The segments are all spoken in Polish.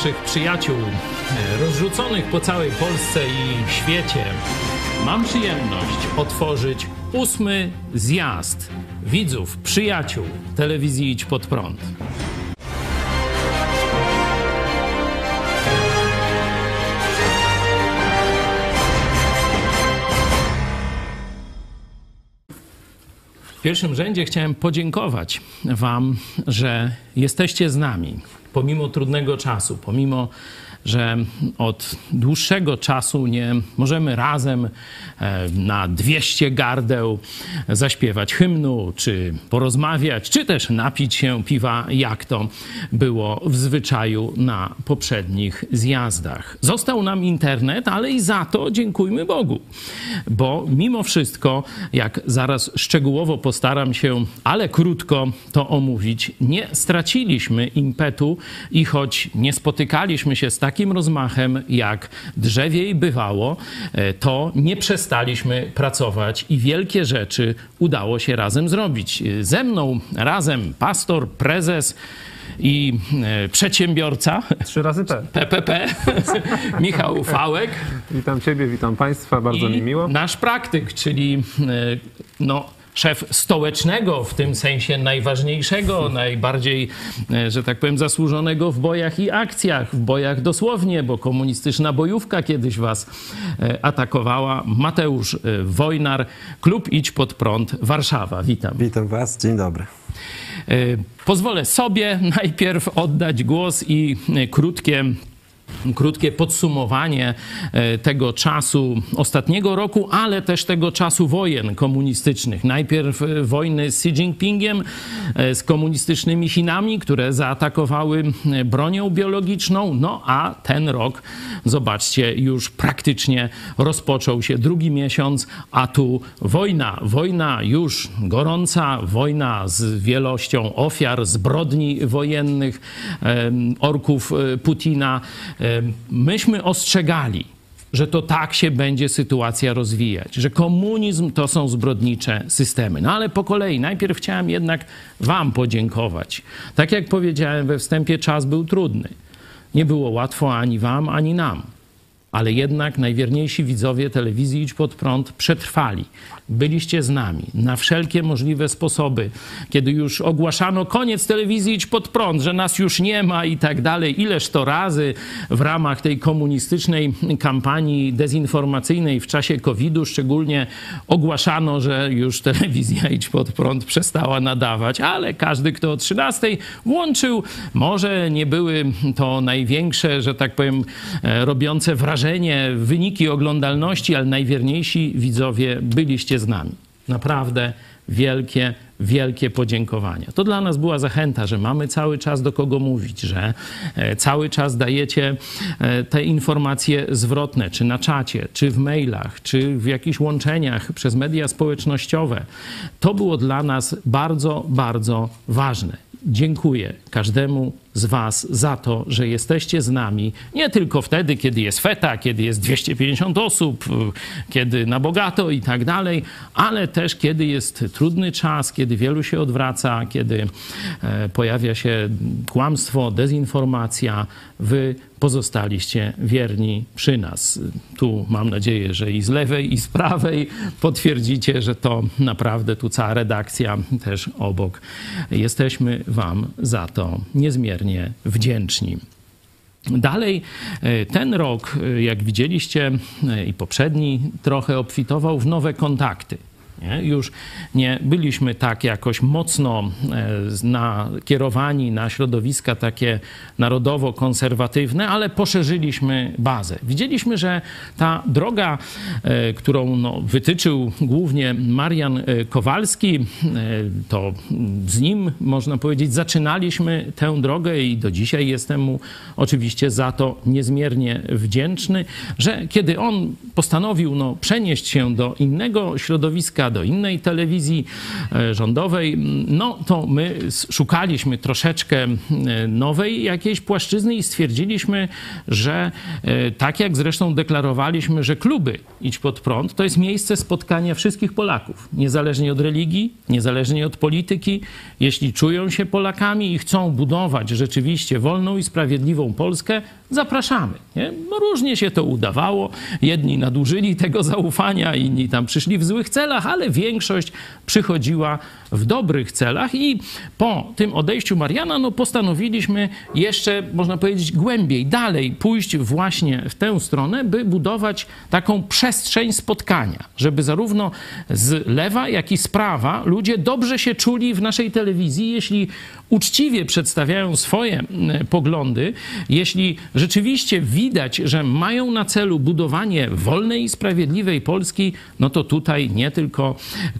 Naszych przyjaciół e, rozrzuconych po całej Polsce i świecie. Mam przyjemność otworzyć ósmy zjazd widzów, przyjaciół telewizji Idź Pod Prąd. W pierwszym rzędzie chciałem podziękować Wam, że jesteście z nami pomimo trudnego czasu, pomimo że od dłuższego czasu nie możemy razem e, na 200 gardeł zaśpiewać hymnu, czy porozmawiać, czy też napić się piwa, jak to było w zwyczaju na poprzednich zjazdach. Został nam internet, ale i za to dziękujmy Bogu, bo mimo wszystko, jak zaraz szczegółowo postaram się, ale krótko to omówić, nie straciliśmy impetu i choć nie spotykaliśmy się z takim takim rozmachem, jak drzewiej bywało, e, to nie przestaliśmy pracować i wielkie rzeczy udało się razem zrobić. E, ze mną razem pastor, prezes, i e, przedsiębiorca. Trzy razy P. PPP, Michał Fałek. Witam Ciebie, witam Państwa, bardzo I mi miło. Nasz praktyk, czyli no, szef stołecznego, w tym sensie najważniejszego, najbardziej, e, że tak powiem, zasłużonego w bojach i akcjach, w bojach dosłownie, bo komunistyczna bojówka kiedyś was e, atakowała. Mateusz e, Wojnar, klub Idź Pod Prąd, Warszawa. Witam. Witam was, dzień dobry. Pozwolę sobie najpierw oddać głos i krótkie krótkie podsumowanie e, tego czasu ostatniego roku, ale też tego czasu wojen komunistycznych. Najpierw e, wojny z Xi Jinpingiem, e, z komunistycznymi Chinami, które zaatakowały bronią biologiczną, no a ten rok, zobaczcie, już praktycznie rozpoczął się drugi miesiąc, a tu wojna. Wojna już gorąca, wojna z wielością ofiar, zbrodni wojennych, orków Putina, myśmy ostrzegali, że to tak się będzie sytuacja rozwijać, że komunizm to są zbrodnicze systemy. No ale po kolei, najpierw chciałem jednak Wam podziękować. Tak jak powiedziałem we wstępie, czas był trudny. Nie było łatwo ani Wam, ani nam. Ale jednak najwierniejsi widzowie telewizji Idź Pod Prąd przetrwali byliście z nami na wszelkie możliwe sposoby, kiedy już ogłaszano koniec telewizji Idź Pod Prąd, że nas już nie ma i tak dalej. Ileż to razy w ramach tej komunistycznej kampanii dezinformacyjnej w czasie COVID-u szczególnie ogłaszano, że już telewizja Idź Pod Prąd przestała nadawać, ale każdy, kto o 13 włączył, może nie były to największe, że tak powiem, e, robiące wrażenie wyniki oglądalności, ale najwierniejsi widzowie byliście z nami. Naprawdę wielkie, wielkie podziękowania. To dla nas była zachęta, że mamy cały czas do kogo mówić, że e, cały czas dajecie e, te informacje zwrotne, czy na czacie, czy w mailach, czy w jakichś łączeniach przez media społecznościowe. To było dla nas bardzo, bardzo ważne. Dziękuję każdemu z Was za to, że jesteście z nami nie tylko wtedy, kiedy jest feta, kiedy jest 250 osób, kiedy na bogato i tak dalej, ale też kiedy jest trudny czas, kiedy wielu się odwraca, kiedy e, pojawia się kłamstwo, dezinformacja. Wy pozostaliście wierni przy nas. Tu mam nadzieję, że i z lewej, i z prawej potwierdzicie, że to naprawdę tu cała redakcja też obok. Jesteśmy Wam za to niezmiernie wdzięczni. Dalej, e, ten rok, e, jak widzieliście, e, i poprzedni trochę obfitował w nowe kontakty. Nie? Już nie byliśmy tak jakoś mocno e, nakierowani na środowiska takie narodowo-konserwatywne, ale poszerzyliśmy bazę. Widzieliśmy, że ta droga, e, którą no, wytyczył głównie Marian e, Kowalski, to z nim, można powiedzieć, zaczynaliśmy tę drogę i do dzisiaj jestem mu oczywiście za to niezmiernie wdzięczny, że kiedy on postanowił no, przenieść się do innego środowiska, Do innej telewizji e, rządowej, no to my szukaliśmy troszeczkę nowej jakiejś płaszczyzny i stwierdziliśmy, że tak jak zresztą deklarowaliśmy, że kluby Idź Pod Prąd to jest miejsce spotkania wszystkich Polaków, niezależnie od religii, niezależnie od polityki. Jeśli czują się Polakami i chcą budować rzeczywiście wolną i sprawiedliwą Polskę, zapraszamy. Nie? No różnie się to udawało. Jedni nadużyli tego zaufania, inni tam przyszli w złych celach, ale większość przychodziła w dobrych celach i po tym odejściu Mariana no postanowiliśmy jeszcze, można powiedzieć, głębiej, dalej pójść właśnie w tę stronę, by budować taką przestrzeń spotkania, żeby zarówno z lewa, jak i z prawa ludzie dobrze się czuli w naszej telewizji, jeśli uczciwie przedstawiają swoje poglądy, jeśli rzeczywiście widać, że mają na celu budowanie wolnej i sprawiedliwej Polski, no to tutaj nie tylko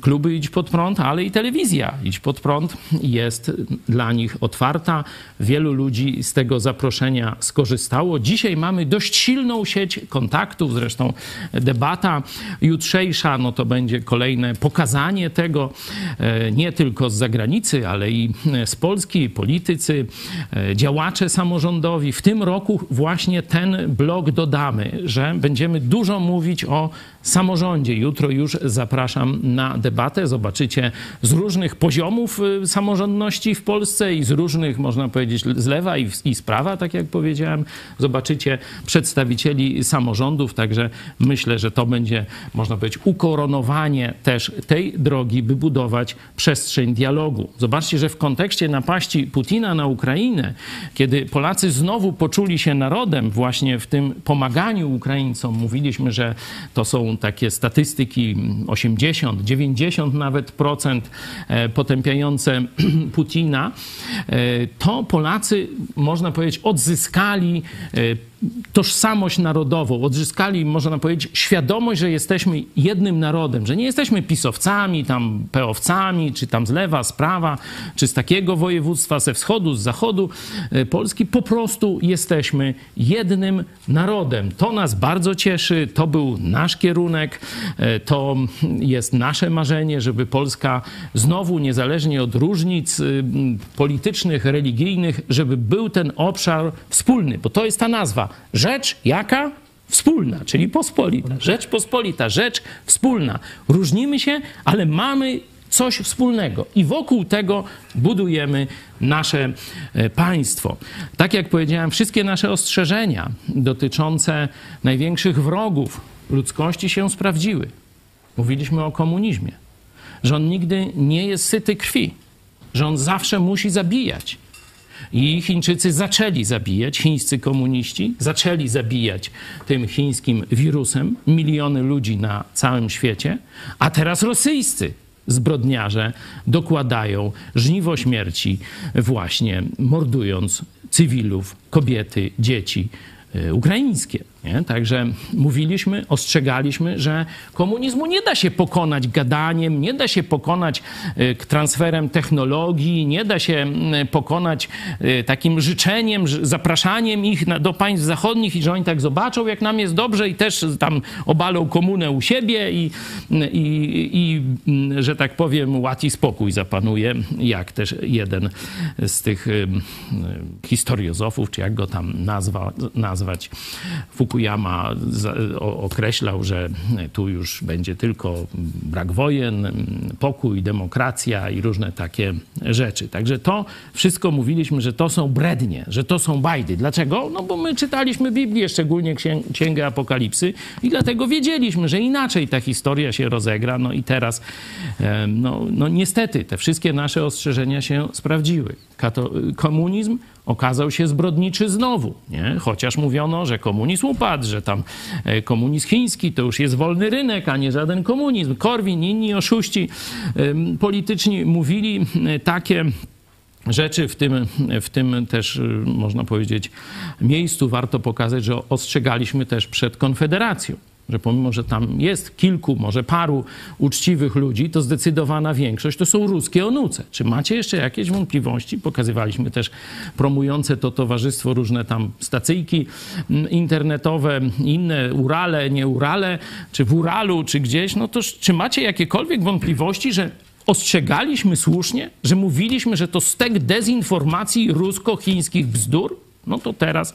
kluby Idź Pod Prąd, ale i telewizja Idź Pod Prąd jest dla nich otwarta. Wielu ludzi z tego zaproszenia skorzystało. Dzisiaj mamy dość silną sieć kontaktów, zresztą debata jutrzejsza, no to będzie kolejne pokazanie tego, e, nie tylko z zagranicy, ale i z Polski, politycy, e, działacze samorządowi. W tym roku właśnie ten blok dodamy, że będziemy dużo mówić o samorządzie. Jutro już zapraszam na debatę. Zobaczycie z różnych poziomów samorządności w Polsce i z różnych, można powiedzieć, z lewa i, i z prawa, tak jak powiedziałem. Zobaczycie przedstawicieli samorządów, także myślę, że to będzie, można powiedzieć, ukoronowanie też tej drogi, by budować przestrzeń dialogu. Zobaczcie, że w kontekście napaści Putina na Ukrainę, kiedy Polacy znowu poczuli się narodem właśnie w tym pomaganiu Ukraińcom, mówiliśmy, że to są takie statystyki 80, 90 nawet procent e, potępiające Putina, e, to Polacy, można powiedzieć, odzyskali e, tożsamość narodową, odzyskali, można powiedzieć, świadomość, że jesteśmy jednym narodem, że nie jesteśmy pisowcami, tam peowcami, czy tam z lewa, z prawa, czy z takiego województwa, ze wschodu, z zachodu. E, Polski, po prostu jesteśmy jednym narodem. To nas bardzo cieszy, to był nasz kierunek, e, to jest nasze marzenie, żeby Polska znowu, niezależnie od różnic y, politycznych, religijnych, żeby był ten obszar wspólny, bo to jest ta nazwa Rzecz jaka? Wspólna, czyli pospolita. Rzecz pospolita, rzecz wspólna. Różnimy się, ale mamy coś wspólnego i wokół tego budujemy nasze e, państwo. Tak jak powiedziałem, wszystkie nasze ostrzeżenia dotyczące największych wrogów ludzkości się sprawdziły. Mówiliśmy o komunizmie, że on nigdy nie jest syty krwi, że on zawsze musi zabijać i Chińczycy zaczęli zabijać, chińscy komuniści zaczęli zabijać tym chińskim wirusem miliony ludzi na całym świecie, a teraz rosyjscy zbrodniarze dokładają żniwo śmierci właśnie mordując cywilów, kobiety, dzieci y, ukraińskie. Nie? Także mówiliśmy, ostrzegaliśmy, że komunizmu nie da się pokonać gadaniem, nie da się pokonać y, transferem technologii, nie da się pokonać y, takim życzeniem, zapraszaniem ich do państw zachodnich i że oni tak zobaczą, jak nam jest dobrze i też tam obalą komunę u siebie i, i, i że tak powiem, ład i spokój zapanuje, jak też jeden z tych historiozofów, czy jak go tam nazwa, nazwać, Fukuyama określał, że tu już będzie tylko brak wojen, pokój, demokracja i różne takie rzeczy. Także to wszystko mówiliśmy, że to są brednie, że to są bajdy. Dlaczego? No bo my czytaliśmy Biblię, szczególnie Księgę Apokalipsy i dlatego wiedzieliśmy, że inaczej ta historia się rozegra. No i teraz, no, no niestety, te wszystkie nasze ostrzeżenia się sprawdziły. Kato komunizm okazał się zbrodniczy znowu, nie? chociaż mówiono, że komunizm upadł, że tam e, komunizm chiński to już jest wolny rynek, a nie żaden komunizm. Korwin, inni oszuści polityczni mówili e, takie rzeczy w tym, w tym też, e, można powiedzieć, miejscu warto pokazać, że ostrzegaliśmy też przed Konfederacją. Że pomimo, że tam jest kilku, może paru uczciwych ludzi, to zdecydowana większość to są ruskie onuce. Czy macie jeszcze jakieś wątpliwości? Pokazywaliśmy też promujące to towarzystwo różne tam stacyjki mm, internetowe, inne Urale, nie Urale, czy w Uralu, czy gdzieś. No to czy macie jakiekolwiek wątpliwości, że ostrzegaliśmy słusznie, że mówiliśmy, że to stek dezinformacji rusko-chińskich bzdur? No to teraz,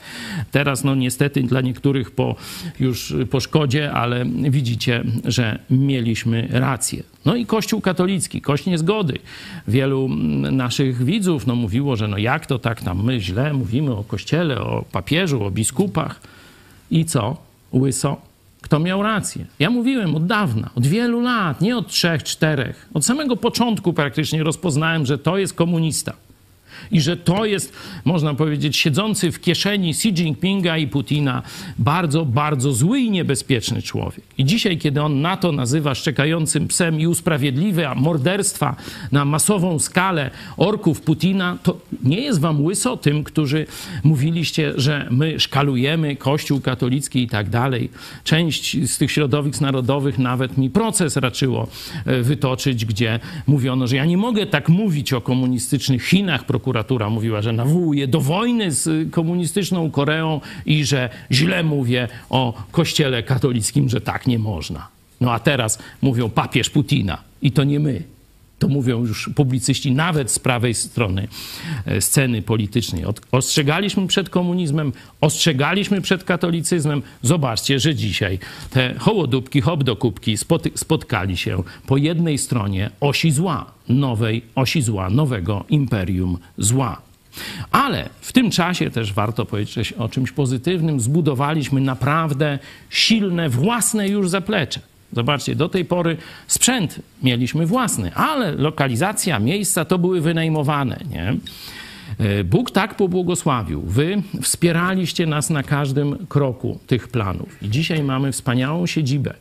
teraz no niestety dla niektórych po już po szkodzie, ale widzicie, że mieliśmy rację. No i Kościół katolicki, Kość Niezgody. Wielu naszych widzów no mówiło, że no jak to tak tam my źle mówimy o Kościele, o papieżu, o biskupach. I co? Łyso? Kto miał rację? Ja mówiłem od dawna, od wielu lat, nie od trzech, czterech. Od samego początku praktycznie rozpoznałem, że to jest komunista i że to jest, można powiedzieć, siedzący w kieszeni Xi Jinpinga i Putina bardzo, bardzo zły i niebezpieczny człowiek. I dzisiaj, kiedy on NATO nazywa szczekającym psem i usprawiedliwia morderstwa na masową skalę orków Putina, to nie jest wam łyso tym, którzy mówiliście, że my szkalujemy Kościół katolicki i tak dalej. Część z tych środowisk narodowych nawet mi proces raczyło e, wytoczyć, gdzie mówiono, że ja nie mogę tak mówić o komunistycznych Chinach, prokuratura mówiła, że nawołuje do wojny z komunistyczną Koreą i że źle mówię o kościele katolickim, że tak nie można. No a teraz mówią papież Putina i to nie my. To mówią już publicyści nawet z prawej strony e, sceny politycznej. Ostrzegaliśmy przed komunizmem, ostrzegaliśmy przed katolicyzmem. Zobaczcie, że dzisiaj te hołodupki, hobdokupki spotkali się po jednej stronie osi zła, nowej osi zła, nowego imperium zła. Ale w tym czasie też warto powiedzieć o czymś pozytywnym. Zbudowaliśmy naprawdę silne, własne już zaplecze. Zobaczcie, do tej pory sprzęt mieliśmy własny, ale lokalizacja, miejsca to były wynajmowane. Nie? E, Bóg tak pobłogosławił. Wy wspieraliście nas na każdym kroku tych planów. I dzisiaj mamy wspaniałą siedzibę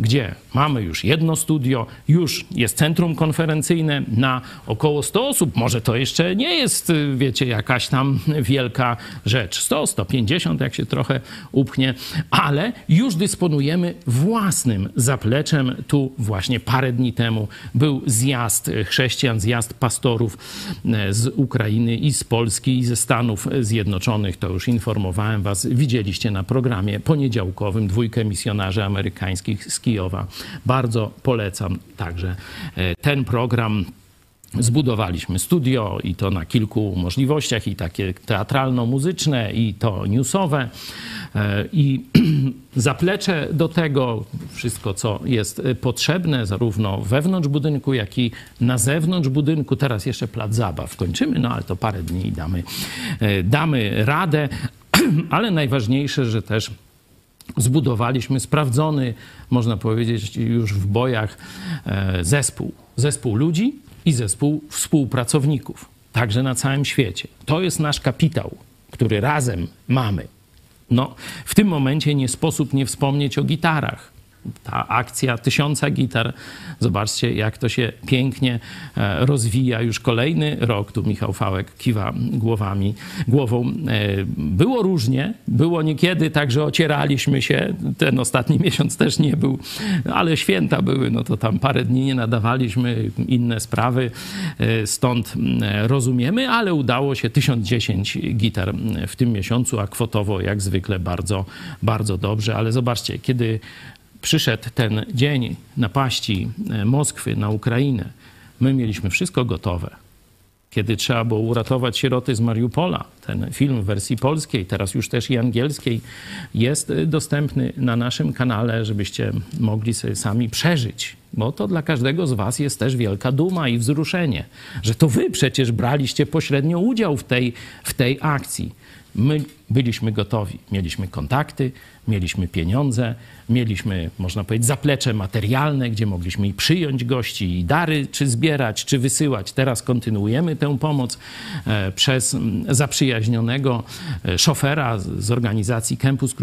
gdzie mamy już jedno studio, już jest centrum konferencyjne na około 100 osób. Może to jeszcze nie jest, wiecie, jakaś tam wielka rzecz. 100, 150, jak się trochę upchnie, ale już dysponujemy własnym zapleczem. Tu właśnie parę dni temu był zjazd chrześcijan, zjazd pastorów e, z Ukrainy i z Polski i ze Stanów Zjednoczonych. To już informowałem was. Widzieliście na programie poniedziałkowym dwójkę misjonarzy amerykańskich z Kijowa. Bardzo polecam także e, ten program. Zbudowaliśmy studio i to na kilku możliwościach, i takie teatralno-muzyczne, i to newsowe. E, I zaplecze do tego, wszystko co jest potrzebne, zarówno wewnątrz budynku, jak i na zewnątrz budynku. Teraz jeszcze plac zabaw kończymy, no ale to parę dni damy, e, damy radę. Ale najważniejsze, że też zbudowaliśmy sprawdzony, można powiedzieć, już w bojach e, zespół. Zespół ludzi i zespół współpracowników, także na całym świecie. To jest nasz kapitał, który razem mamy. No, w tym momencie nie sposób nie wspomnieć o gitarach ta akcja tysiąca gitar. Zobaczcie, jak to się pięknie e, rozwija. Już kolejny rok, tu Michał Fałek kiwa głowami, głową. E, było różnie, było niekiedy tak, że ocieraliśmy się. Ten ostatni miesiąc też nie był, ale święta były, no to tam parę dni nie nadawaliśmy, inne sprawy, e, stąd rozumiemy, ale udało się 1010 gitar w tym miesiącu, a kwotowo jak zwykle bardzo, bardzo dobrze. Ale zobaczcie, kiedy przyszedł ten dzień napaści e, Moskwy na Ukrainę, my mieliśmy wszystko gotowe. Kiedy trzeba było uratować sieroty z Mariupola, ten film w wersji polskiej, teraz już też i angielskiej, jest e, dostępny na naszym kanale, żebyście mogli sobie sami przeżyć. Bo to dla każdego z Was jest też wielka duma i wzruszenie, że to Wy przecież braliście pośrednio udział w tej, w tej akcji. My byliśmy gotowi, mieliśmy kontakty, mieliśmy pieniądze, mieliśmy, można powiedzieć, zaplecze materialne, gdzie mogliśmy i przyjąć gości, i dary czy zbierać, czy wysyłać. Teraz kontynuujemy tę pomoc e, przez zaprzyjaźnionego e, szofera z organizacji Campus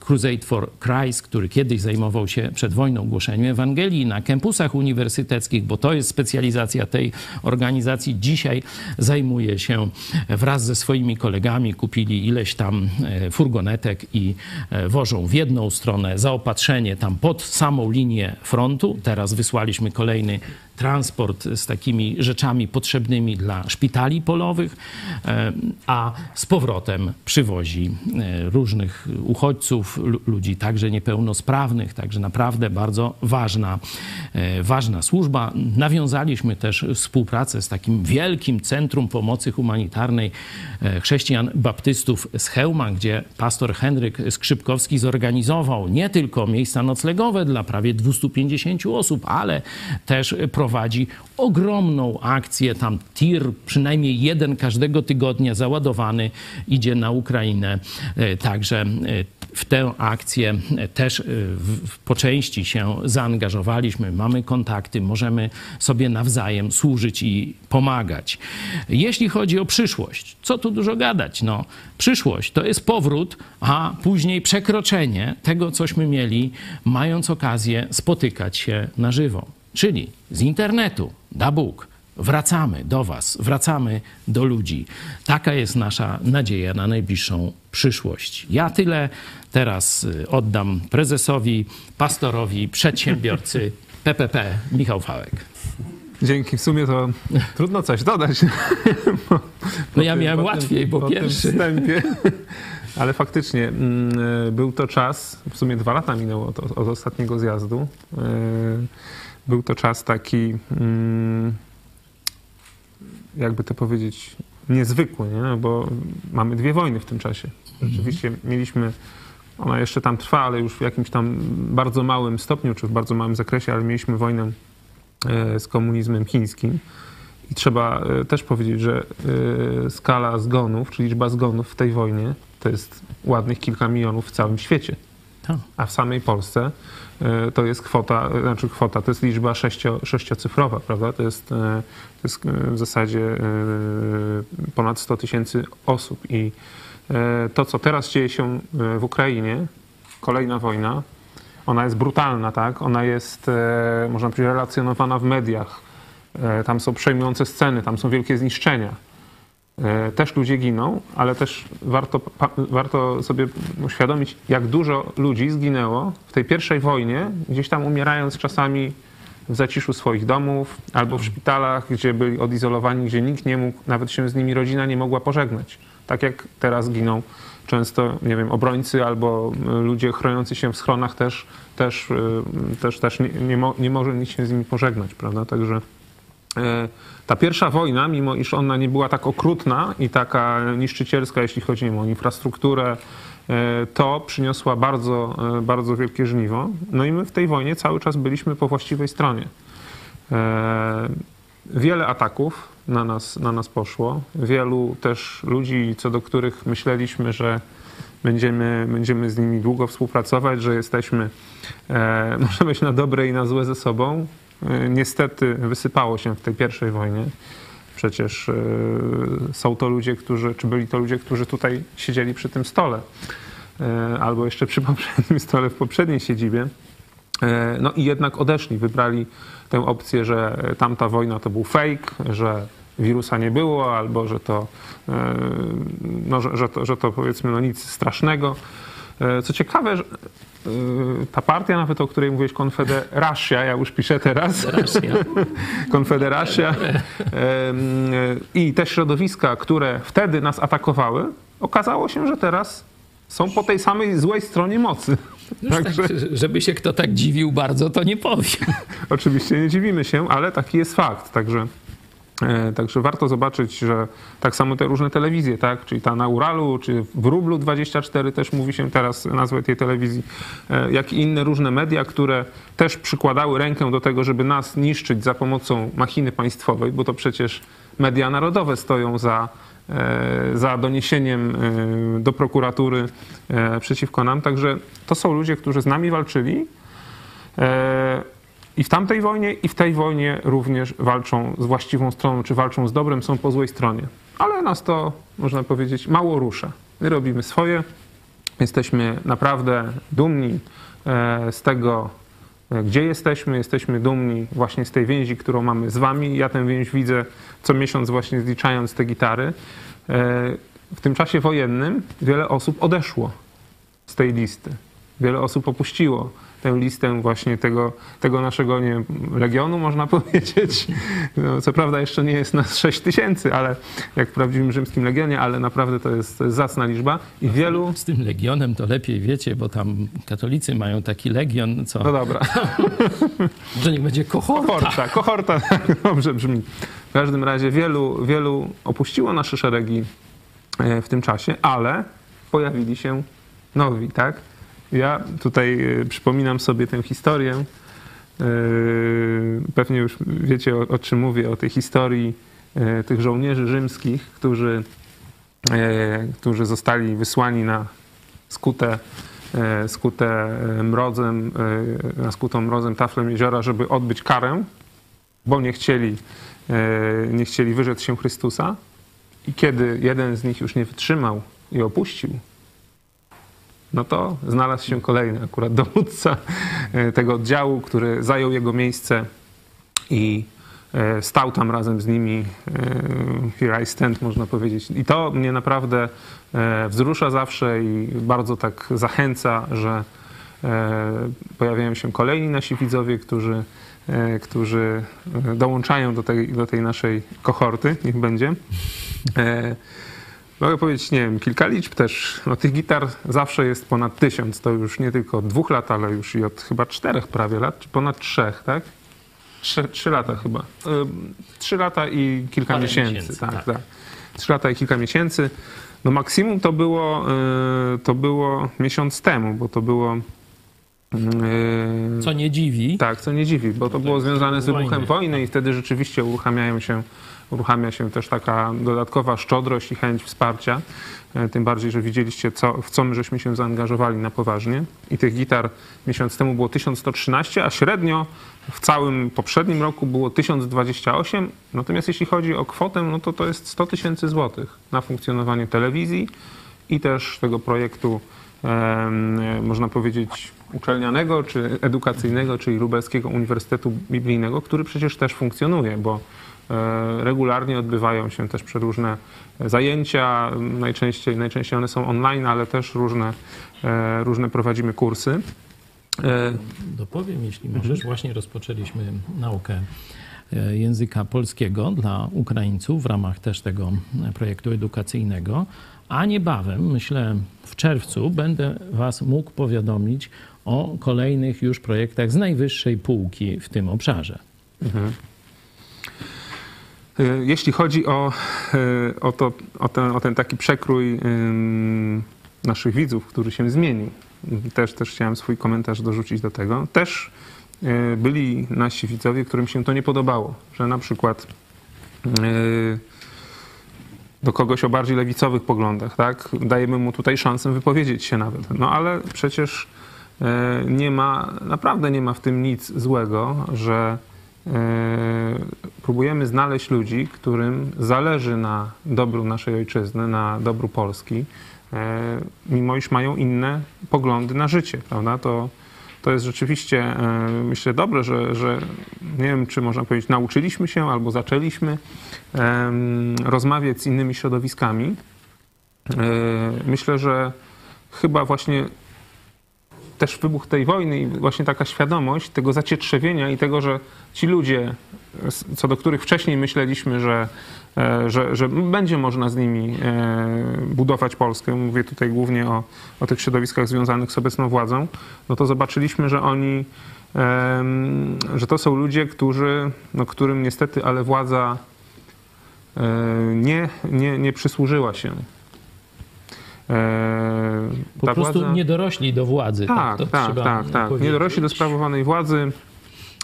Crusade for Christ, który kiedyś zajmował się przed wojną głoszeniem Ewangelii na kampusach uniwersyteckich, bo to jest specjalizacja tej organizacji. Dzisiaj zajmuje się wraz ze swoimi kolegami, kupili ileś tam tam furgonetek i wożą w jedną stronę zaopatrzenie tam pod samą linię frontu. Teraz wysłaliśmy kolejny transport z takimi rzeczami potrzebnymi dla szpitali polowych, e, a z powrotem przywozi e, różnych uchodźców, ludzi także niepełnosprawnych, także naprawdę bardzo ważna, e, ważna służba. Nawiązaliśmy też współpracę z takim wielkim centrum pomocy humanitarnej chrześcijan baptystów z Chełma, gdzie pastor Henryk Skrzypkowski zorganizował nie tylko miejsca noclegowe dla prawie 250 osób, ale też prowadzi ogromną akcję. Tam tir, przynajmniej jeden każdego tygodnia załadowany, idzie na Ukrainę. E, także e, w tę akcję też e, w, po części się zaangażowaliśmy. Mamy kontakty, możemy sobie nawzajem służyć i pomagać. Jeśli chodzi o przyszłość, co tu dużo gadać? No, przyszłość to jest powrót, a później przekroczenie tego, cośmy mieli, mając okazję spotykać się na żywo czyli z internetu, da Bóg. Wracamy do Was, wracamy do ludzi. Taka jest nasza nadzieja na najbliższą przyszłość. Ja tyle teraz y, oddam prezesowi, pastorowi, przedsiębiorcy PPP Michał Fałek. Dzięki, w sumie to trudno coś dodać. no ja miałem łatwiej, bo po pierwszy. Wstępie. Ale faktycznie mm, y, był to czas, w sumie dwa lata minęło od, od ostatniego zjazdu. Był to czas taki, mm, jakby to powiedzieć, niezwykły, nie? No bo mamy dwie wojny w tym czasie. Rzeczywiście mieliśmy, ona jeszcze tam trwa, ale już w jakimś tam bardzo małym stopniu, czy w bardzo małym zakresie, ale mieliśmy wojnę e, z komunizmem chińskim. I trzeba e, też powiedzieć, że e, skala zgonów, czy liczba zgonów w tej wojnie, to jest ładnych kilka milionów w całym świecie. Tak. A w samej Polsce to jest kwota, e, znaczy kwota, to jest liczba sześcio, sześciocyfrowa, prawda? To jest, e, to jest w zasadzie ponad 100 tysięcy osób i to, co teraz dzieje się w Ukrainie, kolejna wojna, ona jest brutalna, tak? Ona jest, można powiedzieć, relacjonowana w mediach. Tam są przejmujące sceny, tam są wielkie zniszczenia. E, też ludzie giną, ale też warto, warto sobie uświadomić, jak dużo ludzi zginęło w tej pierwszej wojnie, gdzieś tam umierając czasami w zaciszu swoich domów albo w szpitalach, gdzie byli odizolowani, gdzie nikt nie mógł, nawet się z nimi rodzina nie mogła pożegnać. Tak jak teraz giną często, nie wiem, obrońcy albo ludzie chroniący się w schronach też, też, y, też, też nie, nie, mo, nie może nikt się z nimi pożegnać, prawda? Także E, ta pierwsza wojna, mimo iż ona nie była tak okrutna i taka niszczycielska, jeśli chodzi o infrastrukturę, e, to przyniosła bardzo, e, bardzo wielkie żniwo. No i my w tej wojnie cały czas byliśmy po właściwej stronie. Wiele ataków na nas, na nas poszło. Wielu też ludzi, co do których myśleliśmy, że będziemy, będziemy z nimi długo współpracować, że jesteśmy, e, może być na dobre i na złe ze sobą. E, niestety wysypało się w tej pierwszej wojnie. Przecież e, są to ludzie, którzy, czy byli to ludzie, którzy tutaj siedzieli przy tym stole, e, albo jeszcze przy poprzednim stole w poprzedniej siedzibie. No i jednak odeszli, wybrali tę opcję, że tamta wojna to był fake, że wirusa nie było, albo że to, no, że, że to, że to powiedzmy no nic strasznego. Co ciekawe, ta partia, nawet o której mówiłeś, Konfederacja, ja już piszę teraz. Konfederacja. I te środowiska, które wtedy nas atakowały, okazało się, że teraz są po tej samej złej stronie mocy. Także... Tak, żeby się kto tak dziwił bardzo, to nie powiem. Oczywiście nie dziwimy się, ale taki jest fakt. Także także warto zobaczyć, że tak samo te różne telewizje, tak? czyli ta na Uralu, czy w Rublu 24 też mówi się teraz nazwę tej telewizji, e, jak i inne różne media, które też przykładały rękę do tego, żeby nas niszczyć za pomocą machiny państwowej, bo to przecież media narodowe stoją za, e, za doniesieniem do prokuratury przeciwko nam. Także to są ludzie, którzy z nami walczyli i w tamtej wojnie, i w tej wojnie również walczą z właściwą stroną, czy walczą z dobrem, są po złej stronie. Ale nas to, można powiedzieć, mało rusza. My robimy swoje. Jesteśmy naprawdę dumni e, z tego, e, gdzie jesteśmy. Jesteśmy dumni właśnie z tej więzi, którą mamy z wami. Ja tę więź widzę co miesiąc właśnie zliczając te gitary. E, w tym czasie wojennym wiele osób odeszło z tej listy. Wiele osób opuściło tę listę właśnie tego, tego naszego nie wiem, legionu, można powiedzieć. No, co prawda jeszcze nie jest nas 6 tysięcy, ale jak w prawdziwym rzymskim legionie, ale naprawdę to jest, to jest zacna liczba i wielu... Z tym legionem to lepiej wiecie, bo tam katolicy mają taki legion, co... No dobra. Że nie będzie kohorta. Kohorta, kohorta, dobrze brzmi. W każdym razie wielu, wielu opuściło nasze szeregi e, w tym czasie, ale pojawili się nowi, tak? Ja tutaj e, przypominam sobie tę historię. E, pewnie już wiecie o, czym mówię, o tej historii e, tych żołnierzy rzymskich, którzy, którzy zostali wysłani na skutę, skutę mrozem, na skutą mrozem taflem jeziora, żeby odbyć karę, bo nie chcieli, nie chcieli wyrzec się Chrystusa. I kiedy jeden z nich już nie wytrzymał i opuścił no to znalazł się kolejny akurat dowódca e, tego oddziału, który zajął jego miejsce i e, stał tam razem z nimi. E, here I stand, można powiedzieć. I to mnie naprawdę wzrusza zawsze i bardzo tak zachęca, że pojawiają się kolejni nasi widzowie, którzy, którzy dołączają do tej, do tej naszej kohorty, niech będzie. Mogę powiedzieć, nie wiem, kilka liczb też. No, tych gitar zawsze jest ponad tysiąc. To już nie tylko od dwóch lat, ale już i od chyba czterech prawie lat, czy ponad trzech, tak? Trzy, trzy lata chyba. Trzy lata i kilka Parę miesięcy. miesięcy, tak, tak. tak. Trzy lata i kilka miesięcy. No maksimum to było, y, to było miesiąc temu, bo to było... y, Co nie dziwi. tak, co nie dziwi, bo to było związane z wybuchem wojny. wojny i wtedy rzeczywiście uruchamiają się, uruchamia się też taka dodatkowa szczodrość i chęć wsparcia. E, Tym bardziej, że widzieliście, co, w co my żeśmy się zaangażowali na poważnie. I tych gitar miesiąc temu było 1113, a średnio w całym poprzednim roku było 1028. Natomiast jeśli chodzi o kwotę, no to to jest 100 tysięcy złotych na funkcjonowanie telewizji i też tego projektu można powiedzieć, uczelnianego czy edukacyjnego, czyli Lubelskiego Uniwersytetu Biblijnego, który przecież też funkcjonuje, bo regularnie odbywają się też przeróżne zajęcia, najczęściej, najczęściej one są online, ale też różne, e, różne prowadzimy kursy. E, Dopowiem, jeśli możesz. Właśnie rozpoczęliśmy naukę e, języka polskiego dla Ukraińców w ramach też tego e, projektu edukacyjnego. A niebawem, myślę w czerwcu, będę Was mógł powiadomić o kolejnych już projektach z najwyższej półki w tym obszarze. E, Jeśli chodzi o, e, o, to, o, ten, o ten taki przekrój naszych widzów, który się zmienił, też, też chciałem swój komentarz dorzucić do tego. Też e, byli nasi widzowie, którym się to nie podobało, że na przykład e, do kogoś o bardziej lewicowych poglądach, tak? Dajemy mu tutaj szansę wypowiedzieć się nawet. No ale przecież e, nie ma, naprawdę nie ma w tym nic złego, że e, próbujemy znaleźć ludzi, którym zależy na dobru naszej ojczyzny, na dobru Polski, e, mimo iż mają inne poglądy na życie, prawda? To, to jest rzeczywiście, e, myślę, dobre, że, że nie wiem, czy można powiedzieć, nauczyliśmy się albo zaczęliśmy rozmawiać z innymi środowiskami. E, Myślę, że chyba właśnie też wybuch tej wojny i właśnie taka świadomość tego zacietrzewienia i tego, że ci ludzie, co do których wcześniej myśleliśmy, że, e, że, że będzie można z nimi e, budować Polskę, mówię tutaj głównie o, o tych środowiskach związanych z obecną władzą, no to zobaczyliśmy, że oni, że to są ludzie, którzy, no, którym niestety, ale władza e, nie, nie, nie przysłużyła się. E, Po prostu władza- nie dorośli do władzy. tak, tak, trzeba tak, tak. Nie dorośli do sprawowanej władzy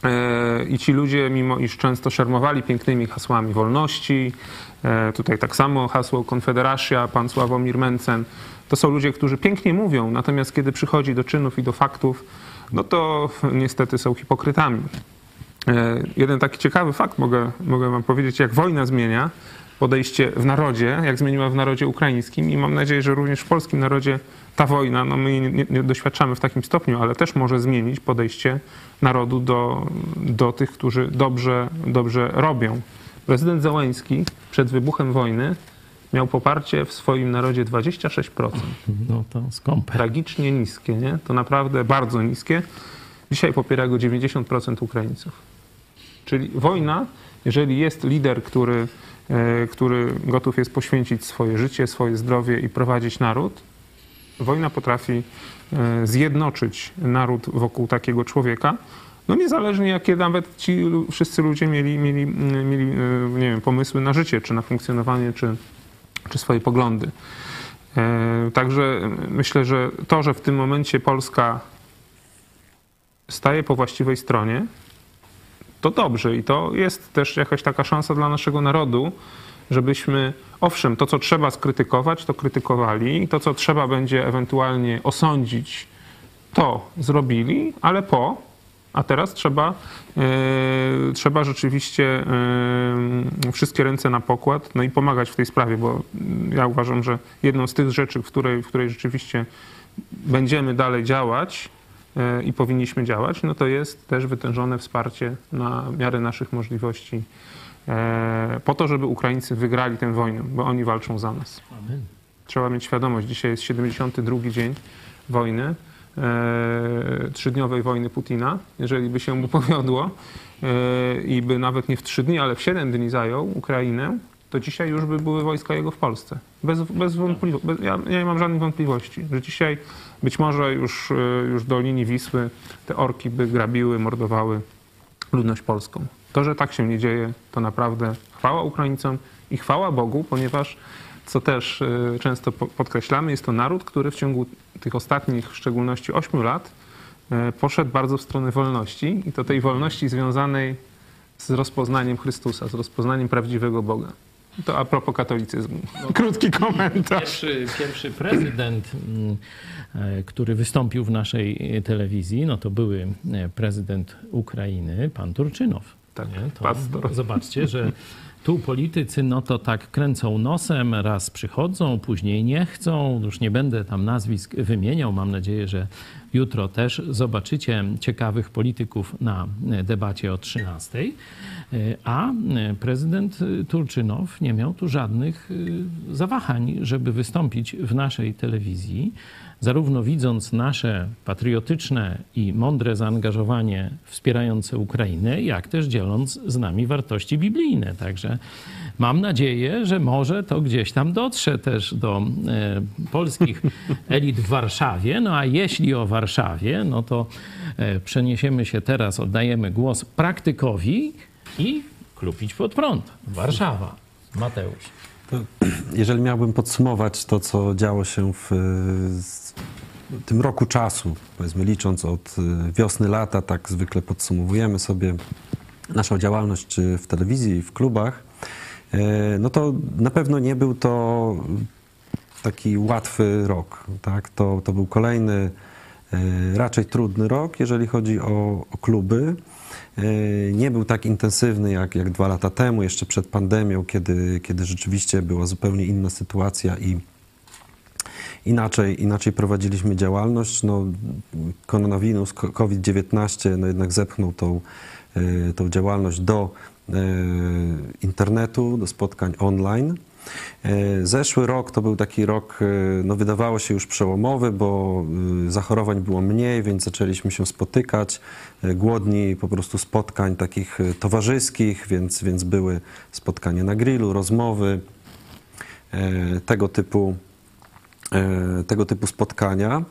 e, i ci ludzie, mimo iż często szermowali pięknymi hasłami wolności, e, tutaj tak samo hasło Konfederacja, pan Sławomir Mencen, to są ludzie, którzy pięknie mówią, natomiast kiedy przychodzi do czynów i do faktów, no to niestety są hipokrytami. Jeden taki ciekawy fakt mogę, mogę wam powiedzieć, jak wojna zmienia podejście w narodzie, jak zmieniła w narodzie ukraińskim i mam nadzieję, że również w polskim narodzie ta wojna, no my nie, nie, doświadczamy w takim stopniu, ale też może zmienić podejście narodu do, do tych, którzy dobrze, dobrze robią. Prezydent Zełański przed wybuchem wojny miał poparcie w swoim narodzie 26%. No to skąpe. Tragicznie niskie, nie? To naprawdę bardzo niskie. Dzisiaj popiera go 90% Ukraińców. Czyli wojna, jeżeli jest lider, który, który gotów jest poświęcić swoje życie, swoje zdrowie i prowadzić naród, wojna potrafi e, zjednoczyć naród wokół takiego człowieka. No niezależnie jakie nawet ci wszyscy ludzie mieli, mieli, mm, mieli e, nie wiem, pomysły na życie, czy na funkcjonowanie, czy, czy swoje poglądy. E, Także myślę, że to, że w tym momencie Polska staje po właściwej stronie, to dobrze i to jest też jakaś taka szansa dla naszego narodu, żebyśmy, owszem, to co trzeba skrytykować, to krytykowali, to co trzeba będzie ewentualnie osądzić, to zrobili, ale po, a teraz trzeba, e, trzeba rzeczywiście e, wszystkie ręce na pokład, no i pomagać w tej sprawie, bo ja uważam, że jedną z tych rzeczy, w której, w której rzeczywiście będziemy dalej działać i powinniśmy działać, no to jest też wytężone wsparcie na miarę naszych możliwości e, po to, żeby Ukraińcy wygrali tę wojnę, bo oni walczą za nas. Amen. Trzeba mieć świadomość, dzisiaj jest 72 dzień wojny, e, trzydniowej wojny Putina. Jeżeli by się mu powiodło e, i by nawet nie w trzy dni, ale w 7 dni zajął Ukrainę, to dzisiaj już by były wojska jego w Polsce. Bez, bez wątpliwości. Ja, ja nie mam żadnych wątpliwości, że dzisiaj być może już, e, już do linii Wisły te orki by grabiły, mordowały ludność polską. To, że tak się nie dzieje, to naprawdę chwała Ukraińcom i chwała Bogu, ponieważ, co też e, często po- podkreślamy, jest to naród, który w ciągu tych ostatnich, w szczególności 8 lat, e, poszedł bardzo w stronę wolności i to tej wolności związanej z rozpoznaniem Chrystusa, z rozpoznaniem prawdziwego Boga. To a propos katolicyzmu. Krótki komentarz. Pierwszy, pierwszy prezydent, mm, e, który wystąpił w naszej e, telewizji, no to były e, prezydent Ukrainy, pan Turczynow. Tak, pastor. Zobaczcie, że tu politycy no to tak kręcą nosem, raz przychodzą, później nie chcą. Już nie będę tam nazwisk wymieniał. Mam nadzieję, że jutro też zobaczycie ciekawych polityków na e, debacie o 13. A e, prezydent e, Turczynow nie miał tu żadnych e, zawahań, żeby wystąpić w naszej telewizji, zarówno widząc nasze patriotyczne i mądre zaangażowanie wspierające Ukrainę, jak też dzieląc z nami wartości biblijne. Także mam nadzieję, że może to gdzieś tam dotrze też do e, polskich elit w Warszawie. No a jeśli o Warszawie, no to e, przeniesiemy się teraz, oddajemy głos praktykowi i klupić pod prąd. Warszawa. Mateusz. To, jeżeli miałbym podsumować to, co działo się w z- tym roku czasu, powiedzmy licząc od wiosny, lata, tak zwykle podsumowujemy sobie naszą działalność czy w telewizji, w klubach, e, no to na pewno nie był to taki łatwy rok. Tak? To, to był kolejny e, raczej trudny rok, jeżeli chodzi o, o kluby. E, Nie był tak intensywny jak, jak dwa lata temu, jeszcze przed pandemią, kiedy, kiedy rzeczywiście była zupełnie inna sytuacja i inaczej, inaczej prowadziliśmy działalność. No, koronawirus, ko- COVID-19 no jednak zepchnął tą, e, tą działalność do e, internetu, do spotkań online. E, Zeszły rok to był taki rok, e, no wydawało się już przełomowy, bo e, zachorowań było mniej, więc zaczęliśmy się spotykać. E, Głodni po prostu spotkań takich e, towarzyskich, więc, więc były spotkania na grillu, rozmowy, e, tego typu, e, tego typu spotkania.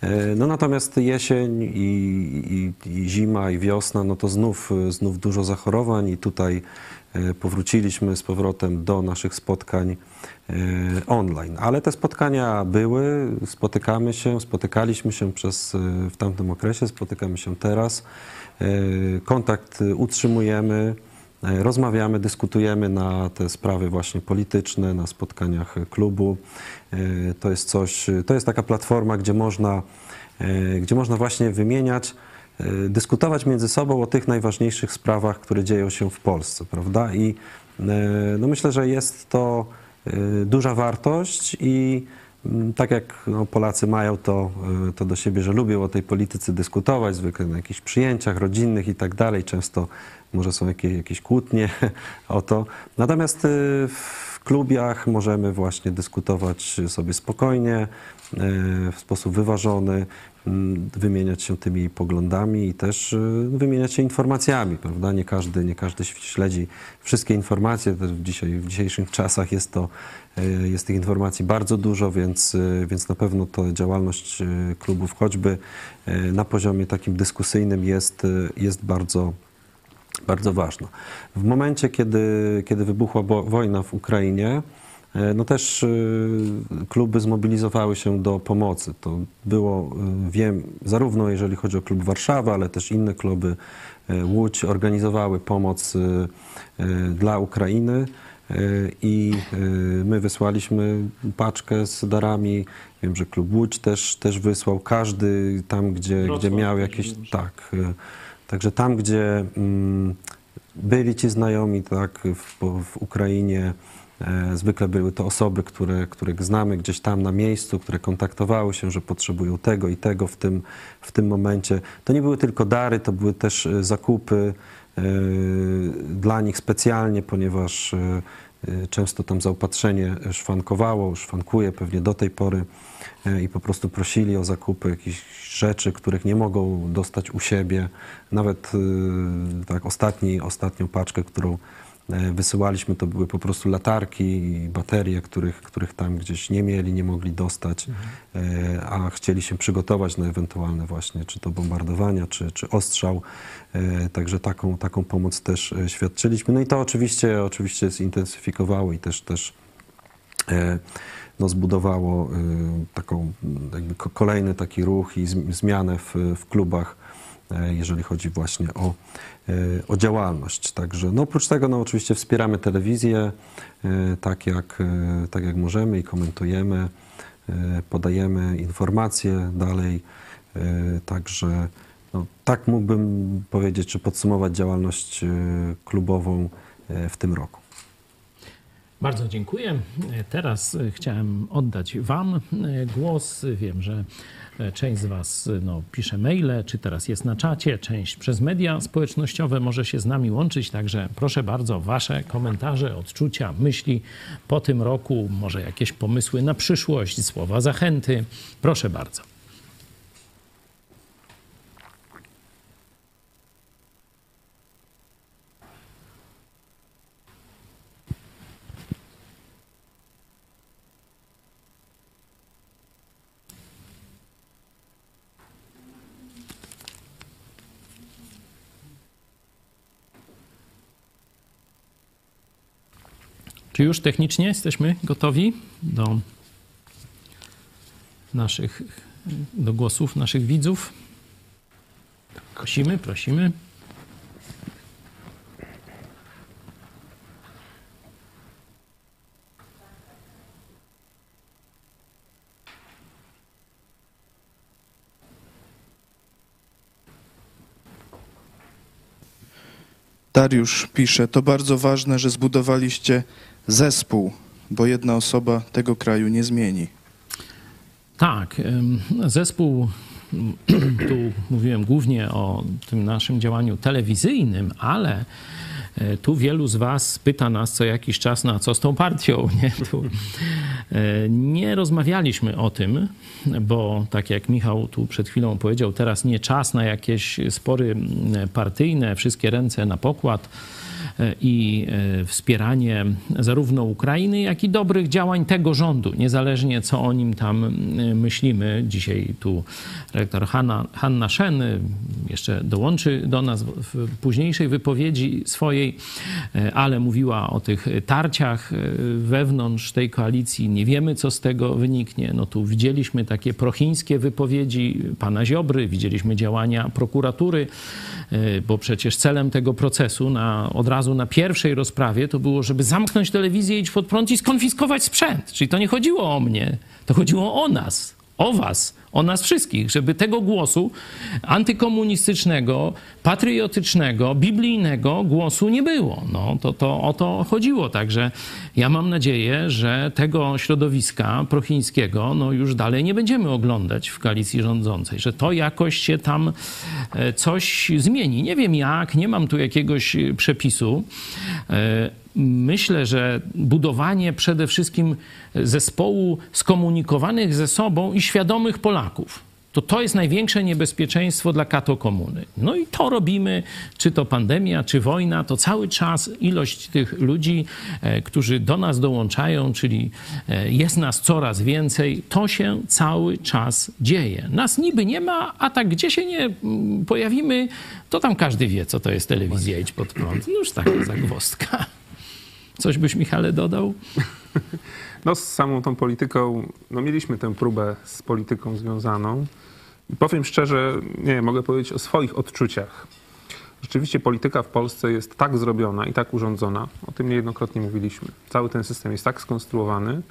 E, No natomiast jesień i, i, i zima i wiosna, no to znów, znów dużo zachorowań i tutaj e, powróciliśmy z powrotem do naszych spotkań e, online. Ale te spotkania były, spotykamy się, spotykaliśmy się przez, w tamtym okresie, spotykamy się teraz. Kontakt utrzymujemy. E, Rozmawiamy, dyskutujemy na te sprawy właśnie polityczne, na spotkaniach klubu. E, To jest coś, to jest taka platforma, gdzie można, e, gdzie można właśnie wymieniać, dyskutować między sobą o tych najważniejszych sprawach, które dzieją się w Polsce, prawda? I no myślę, że jest to duża wartość i tak jak no, Polacy mają to, e, to do siebie, że lubią o tej polityce dyskutować, zwykle na jakichś przyjęciach rodzinnych i tak dalej. Często może są jakieś, jakieś kłótnie o to. Natomiast e, w klubiach możemy właśnie dyskutować sobie spokojnie, e, w sposób wyważony, wymieniać się tymi poglądami i też e, wymieniać się informacjami, prawda? Nie każdy, nie każdy śledzi wszystkie informacje. W, dzisiaj, w dzisiejszych czasach jest to e, jest tych informacji bardzo dużo, więc, więc na pewno to działalność klubów choćby na poziomie takim dyskusyjnym jest, jest bardzo, bardzo ważna. W momencie, kiedy, kiedy wybuchła wojna w Ukrainie, no też e, kluby zmobilizowały się do pomocy. To było, e, wiem, zarówno jeżeli chodzi o klub Warszawa, ale też inne kluby e, Łódź organizowały pomoc e, e, dla Ukrainy. E, I e, my wysłaliśmy paczkę z darami. Wiem, że klub Łódź też, też wysłał. Każdy tam, gdzie, Wrocław gdzie miał też jakieś. Tak. e, Także tam, gdzie mm, byli ci znajomi, tak, w, w Ukrainie, e, zwykle były to osoby, które, których znamy gdzieś tam na miejscu, które kontaktowały się, że potrzebują tego i tego w tym, w tym momencie. To nie były tylko dary, to były też e, zakupy e, dla nich specjalnie, ponieważ e, e, często tam zaopatrzenie szwankowało, szwankuje pewnie do tej pory e, i po prostu prosili o zakupy jakichś rzeczy, których nie mogą dostać u siebie. Nawet e, tak ostatni, ostatnią paczkę, którą e, wysyłaliśmy, to były po prostu latarki i baterie, których, których tam gdzieś nie mieli, nie mogli dostać, e, a chcieli się przygotować na ewentualne właśnie, czy to bombardowania, czy, czy ostrzał. E, Także taką, taką pomoc też e, świadczyliśmy. No i to oczywiście, oczywiście zintensyfikowało i też, też e, no, zbudowało e, taką jakby ko- kolejny taki ruch i zm- zmianę w, w klubach, e, jeżeli chodzi właśnie o, e, o działalność. Także no, oprócz tego no, oczywiście wspieramy telewizję e, tak jak, e, tak jak możemy i komentujemy, e, podajemy informacje dalej. e, Także no, tak mógłbym powiedzieć, czy podsumować działalność e, klubową e, w tym roku. Bardzo dziękuję. Teraz e, chciałem oddać Wam e, głos. Wiem, że e, część z Was e, no, pisze maile, czy teraz jest na czacie, część przez media społecznościowe może się z nami łączyć. Także proszę bardzo, Wasze komentarze, odczucia, myśli po tym roku, może jakieś pomysły na przyszłość, słowa zachęty. Proszę bardzo. Czy już technicznie jesteśmy gotowi do naszych, do głosów naszych widzów? Prosimy, prosimy. Dariusz pisze, to bardzo ważne, że zbudowaliście zespół, bo jedna osoba tego kraju nie zmieni. Tak, zespół, tu mówiłem głównie o tym naszym działaniu telewizyjnym, ale e, tu wielu z Was pyta nas co jakiś czas, na co z tą partią. Nie, tu, e, nie rozmawialiśmy o tym, bo tak jak Michał tu przed chwilą powiedział, teraz nie czas na jakieś spory partyjne, wszystkie ręce na pokład i e, wspieranie zarówno Ukrainy, jak i dobrych działań tego rządu, niezależnie co o nim tam e, myślimy. Dzisiaj tu rektor Hanna, Hanna Szen e, jeszcze dołączy do nas w, późniejszej wypowiedzi swojej, e, ale mówiła o tych tarciach e, wewnątrz tej koalicji. Nie wiemy, co z tego wyniknie. No tu widzieliśmy takie prochińskie wypowiedzi pana Ziobry, widzieliśmy działania prokuratury, e, bo przecież celem tego procesu na, od razu na pierwszej rozprawie to było, żeby zamknąć telewizję, iść pod prąd i skonfiskować sprzęt. Czyli to nie chodziło o mnie, to chodziło o nas, o was, o nas wszystkich, żeby tego głosu antykomunistycznego, patriotycznego, biblijnego głosu nie było. No, to, to o to chodziło. Także ja mam nadzieję, że tego środowiska prochińskiego no, już dalej nie będziemy oglądać w koalicji rządzącej, że to jakoś się tam e, coś zmieni. Nie wiem jak, nie mam tu jakiegoś e, przepisu. Myślę, że budowanie przede wszystkim zespołu skomunikowanych ze sobą i świadomych Polaków to to jest największe niebezpieczeństwo dla katokomuny. No i to robimy, czy to pandemia, czy wojna, to cały czas ilość tych ludzi, e, którzy do nas dołączają, czyli e, jest nas coraz więcej, to się cały czas dzieje. Nas niby nie ma, a tak gdzie się nie mm, pojawimy, to tam każdy wie, co to jest telewizja Idź Pod Prąd. No już taka zagwozdka. Coś byś, Michale, dodał? No z samą tą polityką, no mieliśmy tę próbę z polityką związaną. I powiem szczerze, nie mogę powiedzieć o swoich odczuciach. Rzeczywiście polityka w Polsce jest tak zrobiona i tak urządzona, o tym niejednokrotnie mówiliśmy. Cały ten system jest tak skonstruowany,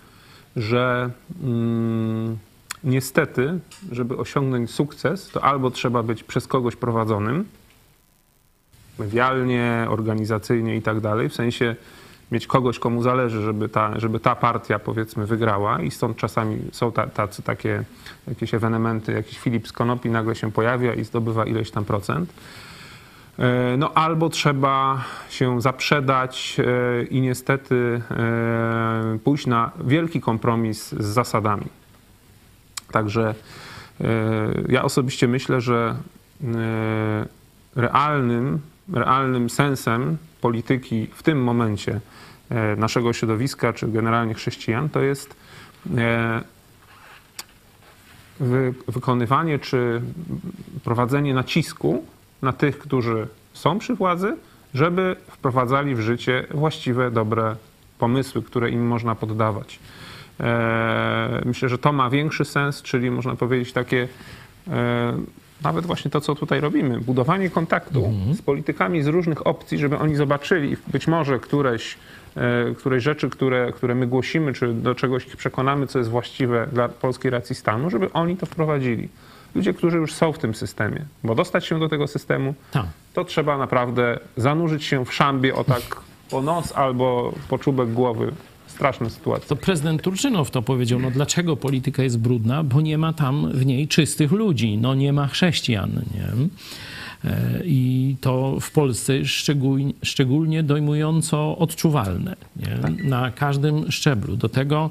że mm, niestety, żeby osiągnąć sukces, to albo trzeba być przez kogoś prowadzonym, medialnie, organizacyjnie i tak dalej, w sensie mieć kogoś, komu zależy, żeby ta, żeby ta partia powiedzmy wygrała i stąd czasami są ta, tacy takie jakieś ewenementy, jakiś Filip z Konopi nagle się pojawia i zdobywa ileś tam procent. E, no albo trzeba się zaprzedać e, i niestety e, pójść na wielki kompromis z zasadami. Także ja osobiście myślę, że realnym, realnym sensem polityki w tym momencie naszego środowiska, czy generalnie chrześcijan, to jest e, wykonywanie czy prowadzenie nacisku na tych, którzy są przy władzy, żeby wprowadzali w życie właściwe, dobre pomysły, które im można poddawać. E, myślę, że to ma większy sens, czyli można powiedzieć takie nawet właśnie to, co tutaj robimy, budowanie kontaktu mhm. z politykami z różnych opcji, żeby oni zobaczyli być może któreś E, której rzeczy, które, które my głosimy, czy do czegoś ich przekonamy, co jest właściwe dla polskiej racji stanu, żeby oni to wprowadzili. Ludzie, którzy już są w tym systemie, bo dostać się do tego systemu, tak. to trzeba naprawdę zanurzyć się w szambie o tak po nos albo po czubek głowy straszna sytuacja. To prezydent Turczynow to powiedział, no dlaczego polityka jest brudna, bo nie ma tam w niej czystych ludzi, no nie ma chrześcijan, nie? E, I to w Polsce szczególnie, szczególnie dojmująco odczuwalne tak. na każdym szczeblu. Do tego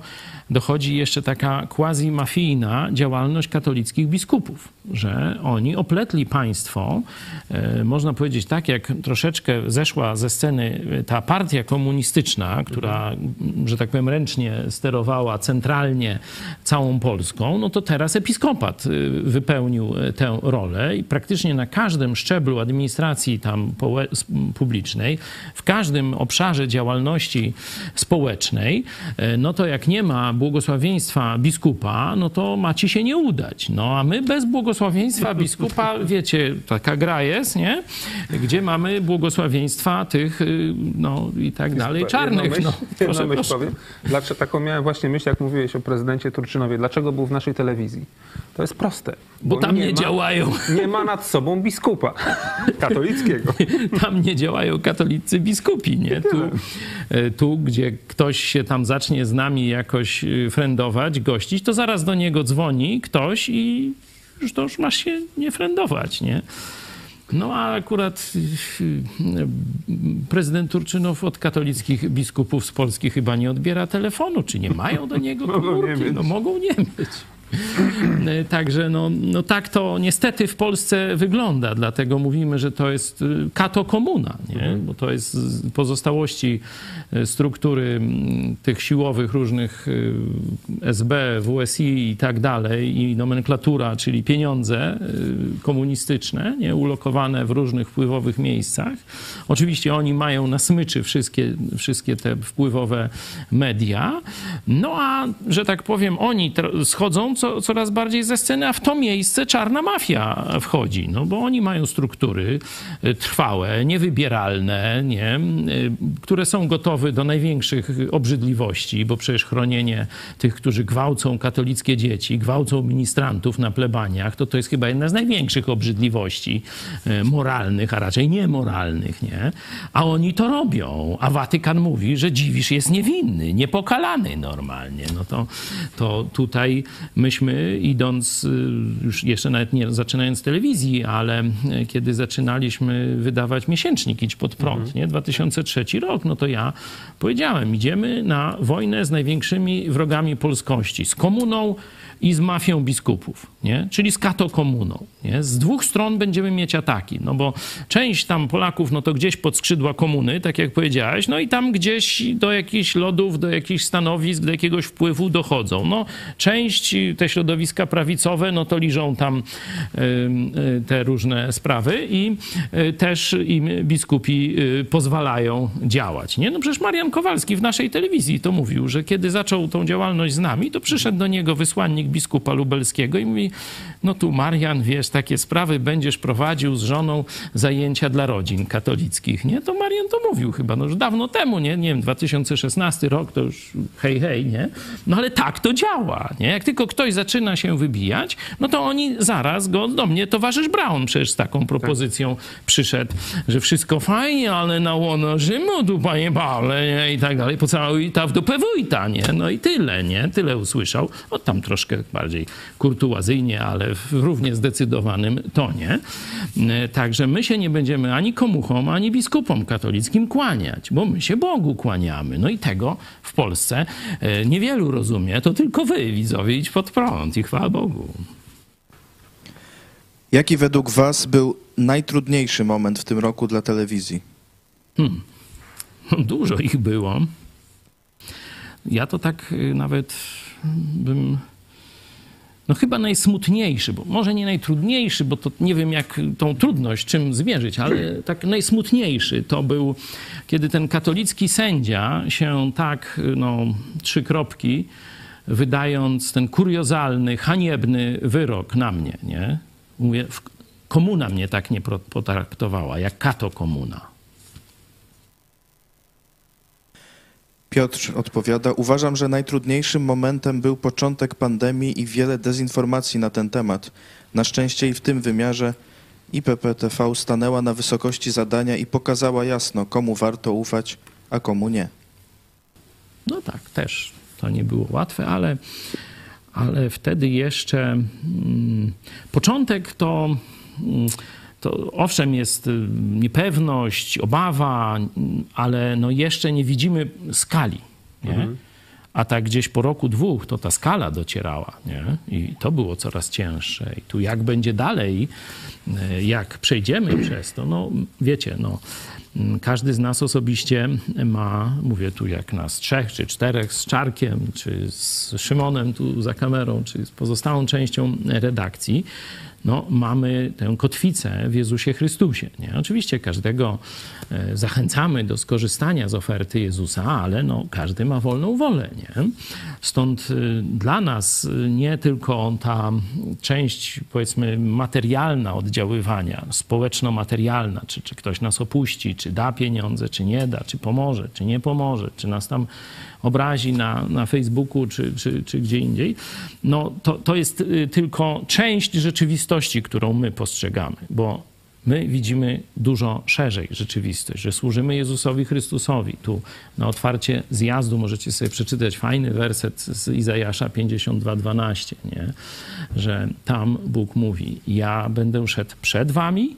dochodzi jeszcze taka quasi-mafijna działalność katolickich biskupów, że oni opletli państwo, e, można powiedzieć tak, jak troszeczkę zeszła ze sceny ta partia komunistyczna, która, że tak powiem, ręcznie sterowała centralnie całą Polską, no to teraz episkopat e, wypełnił tę rolę i praktycznie na każdym szczeblu administracji tam publicznej, w każdym obszarze działalności społecznej, e, no to jak nie ma błogosławieństwa biskupa, no to ma ci się nie udać. No a my bez błogosławieństwa biskupa, wiecie, taka gra jest, nie? Gdzie mamy błogosławieństwa tych, y, no i tak dalej, czarnych. Myśl, no, proszę, myśl proszę. powiem. Dlaczego, taką miałem właśnie myśl, jak mówiłeś o prezydencie Turczynowie. Dlaczego był w naszej telewizji? To jest proste. Bo, bo tam nie, nie ma, działają. Nie ma nad sobą biskupa katolickiego. Tam nie działają katolicy biskupi, nie? Tu, e, tu, gdzie ktoś się tam zacznie z nami jakoś e, frendować, gościć, to zaraz do niego dzwoni ktoś i już to już masz się nie frendować, nie? No a akurat e, prezydent Turczynow od katolickich biskupów z Polski chyba nie odbiera telefonu. Czy nie mają do niego komórki? No mogą nie mieć. Także no, no tak to niestety w Polsce wygląda, dlatego mówimy, że to jest y, kato komuna, nie? Mhm. bo to jest pozostałości y, struktury tych siłowych różnych y, SB, WSI i tak dalej i nomenklatura, czyli pieniądze komunistyczne, nie? ulokowane w różnych wpływowych miejscach. Oczywiście oni mają na smyczy wszystkie, wszystkie te wpływowe media, no a, że tak powiem, oni schodzą co, coraz bardziej ze sceny, a w to miejsce czarna mafia wchodzi, no bo oni mają struktury y, trwałe, niewybieralne, nie, y, które są gotowe do największych obrzydliwości, bo przecież chronienie tych, którzy gwałcą katolickie dzieci, gwałcą ministrantów na plebaniach, to to jest chyba jedna z największych obrzydliwości y, moralnych, a raczej niemoralnych, nie? A oni to robią, a Watykan mówi, że Dziwisz jest niewinny, niepokalany normalnie. No to, to tutaj my myśmy idąc, y, już jeszcze nawet nie zaczynając telewizji, ale y, kiedy zaczynaliśmy wydawać miesięcznik Idź pod prąd, Mhm. nie? 2003 rok, no to ja powiedziałem, idziemy na wojnę z największymi wrogami polskości, z komuną i z mafią biskupów, nie? czyli z katokomuną. Nie? Z dwóch stron będziemy mieć ataki, no bo część tam Polaków, no to gdzieś pod skrzydła komuny, tak jak powiedziałeś, no i tam gdzieś do jakichś lodów, do jakichś stanowisk, do jakiegoś wpływu dochodzą. No, część, te środowiska prawicowe, no to liżą tam y, te różne sprawy i y, też im biskupi y, pozwalają działać. Nie? No przecież Marian Kowalski w naszej telewizji to mówił, że kiedy zaczął tą działalność z nami, to przyszedł do niego wysłannik biskupa lubelskiego i mówi, no tu Marian, wiesz, takie sprawy będziesz prowadził z żoną zajęcia dla rodzin katolickich, nie? To Marian to mówił chyba, no już dawno temu, nie? Nie wiem, 2016 rok to już hej, hej, nie? No ale tak to działa, nie? Jak tylko ktoś zaczyna się wybijać, no to oni zaraz go do mnie, towarzysz Brown przecież z taką propozycją przyszedł, że wszystko fajnie, ale na łono Rzymu tu, panie Pawle, nie? I tak dalej, pocałuj ta w dupę wójta, nie? No i tyle, nie? Tyle usłyszał. O, tam troszkę bardziej kurtuazyjnie, ale w równie zdecydowanym tonie. E, Także my się nie będziemy ani komuchom, ani biskupom katolickim kłaniać, bo my się Bogu kłaniamy. No i tego w Polsce e, niewielu rozumie. To tylko wy, widzowie, idź pod prąd i chwała Bogu. Jaki według Was był najtrudniejszy moment w tym roku dla telewizji? Dużo ich było. Ja to tak y, nawet bym. No chyba najsmutniejszy, bo może nie najtrudniejszy, bo to nie wiem jak tą trudność czym zmierzyć, ale tak najsmutniejszy to był, kiedy ten katolicki sędzia się tak, y, no, trzy kropki, wydając ten kuriozalny, haniebny wyrok na mnie, nie? Mówię, komuna mnie tak nie potraktowała, jak kato komuna. Piotr odpowiada: Uważam, że najtrudniejszym momentem był początek pandemii i wiele dezinformacji na ten temat. Na szczęście i w tym wymiarze IPPTV stanęła na wysokości zadania i pokazała jasno, komu warto ufać, a komu nie. No tak, też to nie było łatwe, ale, ale wtedy jeszcze mm, początek to, mm, to owszem jest y, niepewność, obawa, mm, ale no jeszcze nie widzimy skali. Nie? A tak gdzieś po roku, dwóch, to ta skala docierała, nie? I to było coraz cięższe. I tu jak będzie dalej, y, jak przejdziemy przez to, no wiecie, no każdy z nas osobiście ma, mówię tu jak nas trzech czy czterech z Czarkiem, czy z Szymonem tu za kamerą, czy z pozostałą częścią redakcji, no, mamy tę kotwicę w Jezusie Chrystusie. Nie? Oczywiście każdego e, zachęcamy do skorzystania z oferty Jezusa, ale no, każdy ma wolną wolę. Nie? Stąd y, dla nas y, nie tylko ta część, powiedzmy, materialna oddziaływania, społeczno-materialna, czy, czy ktoś nas opuści, czy da pieniądze, czy nie da, czy pomoże, czy nie pomoże, czy nas tam obrazi na, na Facebooku, czy, czy, czy gdzie indziej, no to, to jest y, tylko część rzeczywistości, którą my postrzegamy, bo my widzimy dużo szerzej rzeczywistość, że służymy Jezusowi Chrystusowi. Tu na otwarcie zjazdu możecie sobie przeczytać fajny werset z Izajasza 52:12, nie? że tam Bóg mówi: Ja będę szedł przed wami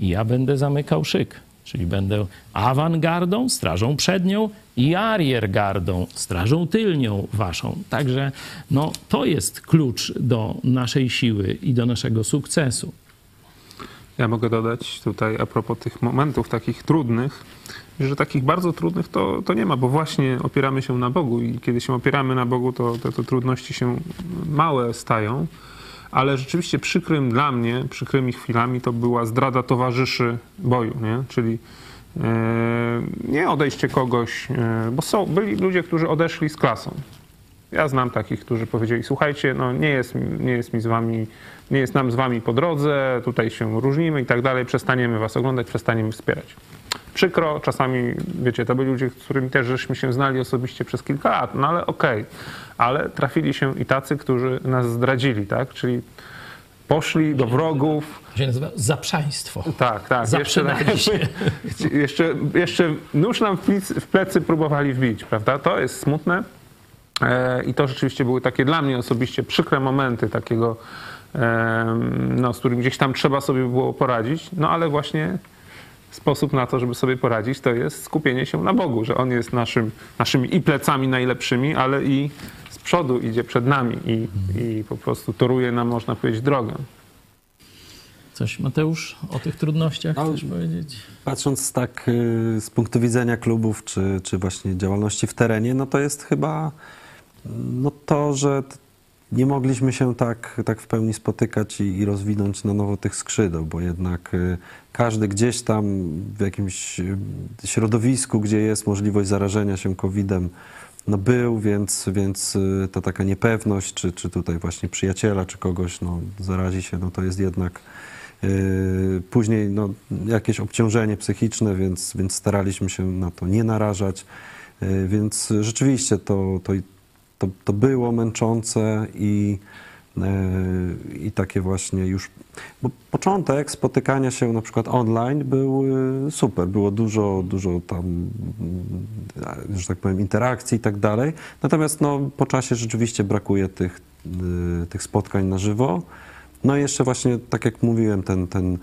i ja będę zamykał szyk. Czyli będę awangardą, strażą przednią i ariergardą, strażą tylnią waszą. Także no, to jest klucz do naszej siły i do naszego sukcesu. Ja mogę dodać tutaj a propos tych momentów takich trudnych, że takich bardzo trudnych to, to nie ma, bo właśnie opieramy się na Bogu i kiedy się opieramy na Bogu, to te, trudności się małe stają. Ale rzeczywiście przykrym dla mnie, przykrymi chwilami to była zdrada towarzyszy boju, nie? czyli e, nie odejście kogoś, e, bo są, byli ludzie, którzy odeszli z klasą. Ja znam takich, którzy powiedzieli, słuchajcie, no nie jest, nie jest mi z wami, nie jest nam z wami po drodze, tutaj się różnimy i tak dalej, przestaniemy was oglądać, przestaniemy wspierać. Przykro, czasami, wiecie, to byli ludzie, z którymi też żeśmy się znali osobiście przez kilka lat, no ale okej. Ale trafili się i tacy, którzy nas zdradzili, tak? Czyli poszli do wrogów, się nazywa zaprzaństwo. tak, tak. Jeszcze, jeszcze, jeszcze nóż nam w plecy, próbowali wbić, prawda? To jest smutne. E, I to rzeczywiście były takie dla mnie osobiście przykre momenty takiego, no, z którym gdzieś tam trzeba sobie było poradzić, no ale właśnie sposób na to, żeby sobie poradzić, to jest skupienie się na Bogu, że On jest naszym, naszymi i plecami najlepszymi, ale i przodu idzie przed nami i, i po prostu toruje nam, można powiedzieć, drogę. Coś, Mateusz, o tych trudnościach No, chcesz powiedzieć? Patrząc tak y, z punktu widzenia klubów, czy, czy właśnie działalności w terenie, no to jest chyba no to, że nie mogliśmy się tak, tak w pełni spotykać i, i rozwinąć na nowo tych skrzydeł, bo jednak y, każdy gdzieś tam w jakimś y, środowisku, gdzie jest możliwość zarażenia się COVID-em, no był, więc, więc y, ta taka niepewność, czy, czy tutaj właśnie przyjaciela, czy kogoś no, zarazi się, no to jest jednak Yy, Później no, jakieś obciążenie psychiczne, więc, więc staraliśmy się na to nie narażać. Yy, Więc rzeczywiście to, to, to, to było męczące i, i takie właśnie już. Bo początek spotykania się na przykład online był yy, super. Było dużo, dużo tam, mm, że tak powiem, interakcji i tak dalej. Natomiast no, po czasie rzeczywiście brakuje tych, yy, tych spotkań na żywo. No i jeszcze właśnie, tak jak mówiłem, ten, ten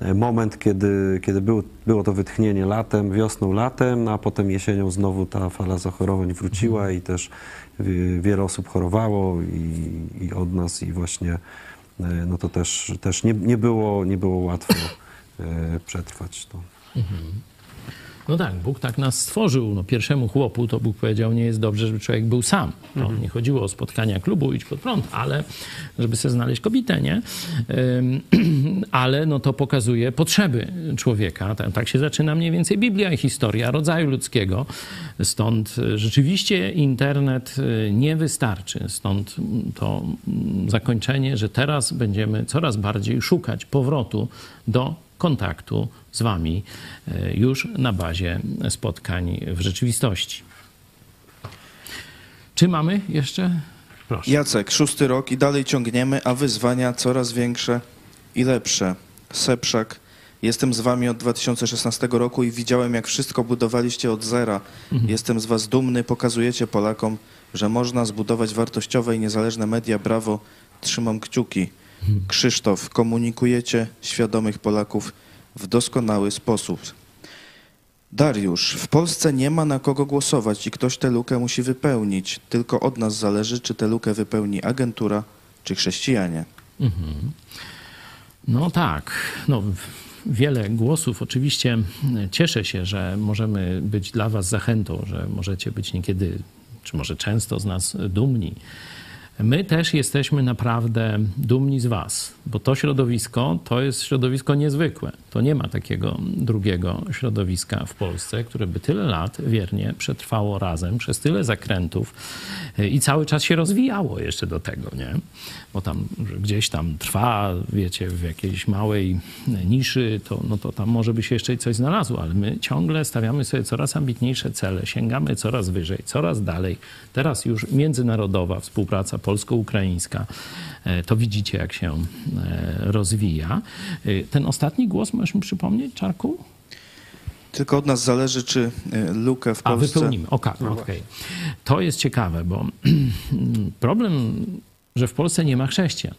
e, moment, kiedy, kiedy było, było to wytchnienie latem, wiosną, latem, no a potem jesienią znowu ta fala zachorowań wróciła i też wiele osób chorowało i, i od nas i właśnie e, no to też, też nie, nie, było, nie było łatwo e, przetrwać to. No tak, Bóg tak nas stworzył. No, pierwszemu chłopu to Bóg powiedział, nie jest dobrze, żeby człowiek był sam. To nie chodziło o spotkania klubu, idź pod prąd, ale żeby sobie znaleźć kobietę, nie? Ale no to pokazuje potrzeby człowieka. Tak, tak się zaczyna mniej więcej Biblia i historia rodzaju ludzkiego. Stąd y, rzeczywiście internet y, nie wystarczy. Stąd mm, to mm, zakończenie, że teraz będziemy coraz bardziej szukać powrotu do kontaktu z Wami e, już na bazie spotkań w rzeczywistości. Czy mamy jeszcze? Proszę. Jacek, szósty rok i dalej ciągniemy, a wyzwania coraz większe i lepsze. Sepszak, jestem z wami od 2016 roku i widziałem, jak wszystko budowaliście od zera. Jestem z was dumny, pokazujecie Polakom, że można zbudować wartościowe i niezależne media. Brawo, trzymam kciuki. Krzysztof, komunikujecie świadomych Polaków w doskonały sposób. Dariusz, w Polsce nie ma na kogo głosować i ktoś tę lukę musi wypełnić. Tylko od nas zależy, czy tę lukę wypełni agentura, czy chrześcijanie. No tak, no, wiele głosów. Oczywiście cieszę się, że możemy być dla Was zachętą, że możecie być niekiedy, czy może często z nas dumni. My też jesteśmy naprawdę dumni z Was, bo to środowisko to jest środowisko niezwykłe. To nie ma takiego drugiego środowiska w Polsce, które by tyle lat wiernie przetrwało razem, przez tyle zakrętów y, i cały czas się rozwijało jeszcze do tego, nie? Bo tam gdzieś tam trwa, wiecie, w jakiejś małej niszy, to, no to tam może by się jeszcze coś znalazło, ale my ciągle stawiamy sobie coraz ambitniejsze cele, sięgamy coraz wyżej, coraz dalej. Teraz już międzynarodowa współpraca polsko-ukraińska, e, to widzicie, jak się e, rozwija. E, Ten ostatni głos możesz mi przypomnieć, Czarku? Tylko od nas zależy, czy lukę w A, Polsce... wypełnimy. Oka, okej. To jest ciekawe, bo problem, że w Polsce nie ma chrześcijan.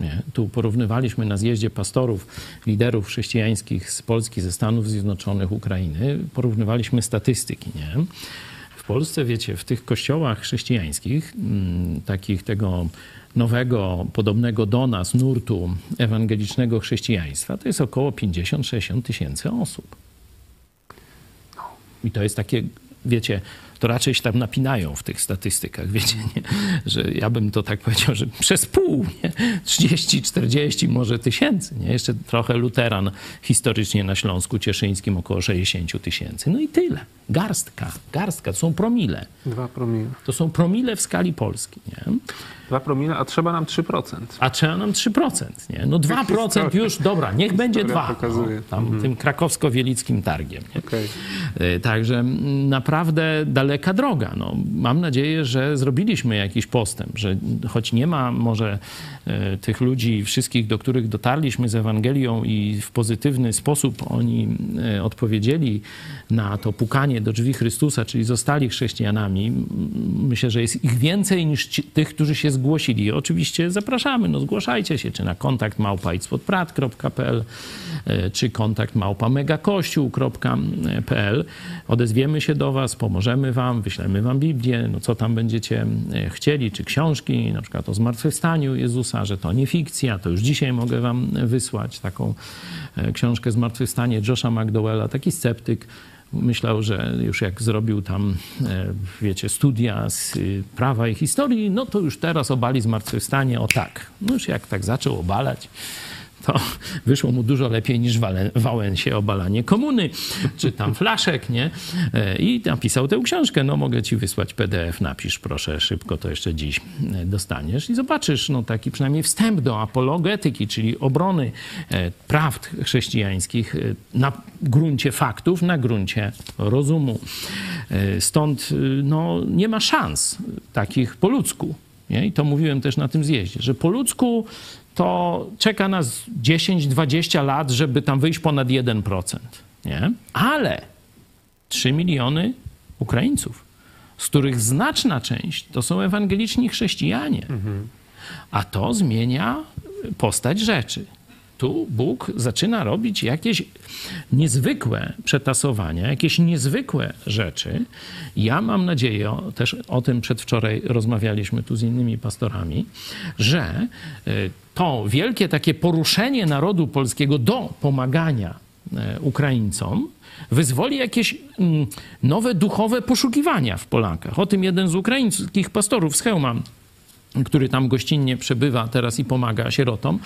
Nie? Tu porównywaliśmy na zjeździe pastorów, liderów chrześcijańskich z Polski, ze Stanów Zjednoczonych, Ukrainy, porównywaliśmy statystyki. Nie? W Polsce, wiecie, w tych kościołach chrześcijańskich, mm, takich tego nowego, podobnego do nas nurtu ewangelicznego chrześcijaństwa, to jest około 50-60 tysięcy osób. I to jest takie, wiecie, to raczej się tam napinają w tych statystykach, wiecie, nie? że ja bym to tak powiedział, że przez pół, nie? 30, 40 może tysięcy, nie? Jeszcze trochę luteran historycznie na Śląsku Cieszyńskim około 60 tysięcy. No i tyle. Garstka, garstka, to są promile. Dwa promile. To są promile w skali Polski, nie? Dwa promile, a trzeba nam 3%. A trzeba nam 3%, nie? No 2% już, dobra, niech będzie Historia 2. pokazuje. No, tam tym krakowsko-wielickim targiem, nie? Okej. Y, Także naprawdę daleko daleka droga. No, mam nadzieję, że zrobiliśmy jakiś postęp, że choć nie ma może tych ludzi wszystkich, do których dotarliśmy z Ewangelią i w pozytywny sposób oni e, odpowiedzieli na to pukanie do drzwi Chrystusa, czyli zostali chrześcijanami. Myślę, że jest ich więcej niż ci, tych, którzy się zgłosili. Oczywiście zapraszamy, no zgłaszajcie się, czy na kontakt małpa czy kontakt małpa megakościół.pl. Odezwiemy się do Was, pomożemy Wam, wyślemy Wam Biblię, no co tam będziecie e, chcieli, czy książki, na przykład o zmartwychwstaniu Jezusa, że to nie fikcja, to już dzisiaj mogę Wam wysłać taką e, książkę Zmartwychwstanie Josha McDowella, taki sceptyk, myślał, że już jak zrobił tam, e, wiecie, studia z prawa i historii, no to już teraz obali zmartwychwstanie, o tak. No już jak tak zaczął obalać, to wyszło mu dużo lepiej niż Wałęsie obalanie komuny, czy tam flaszek, nie? E, I napisał tę książkę. No mogę ci wysłać PDF, napisz proszę szybko, to jeszcze dziś e, dostaniesz i zobaczysz, no taki przynajmniej wstęp do apologetyki, czyli obrony e, prawd chrześcijańskich na gruncie faktów, na gruncie rozumu. Stąd no, nie ma szans takich po ludzku. Nie? I to mówiłem też na tym zjeździe, że po ludzku to czeka nas 10-20 lat, żeby tam wyjść ponad 1%. Nie? Ale 3 miliony Ukraińców, z których znaczna część to są ewangeliczni chrześcijanie. A to zmienia postać rzeczy. Tu Bóg zaczyna robić jakieś niezwykłe przetasowania, jakieś niezwykłe rzeczy. Ja mam nadzieję, też o tym przedwczoraj rozmawialiśmy tu z innymi pastorami, że y, to wielkie takie poruszenie narodu polskiego do pomagania e, Ukraińcom wyzwoli jakieś mm, nowe duchowe poszukiwania w Polakach. O tym jeden z ukraińskich pastorów z Chełma który tam gościnnie przebywa teraz i pomaga sierotom,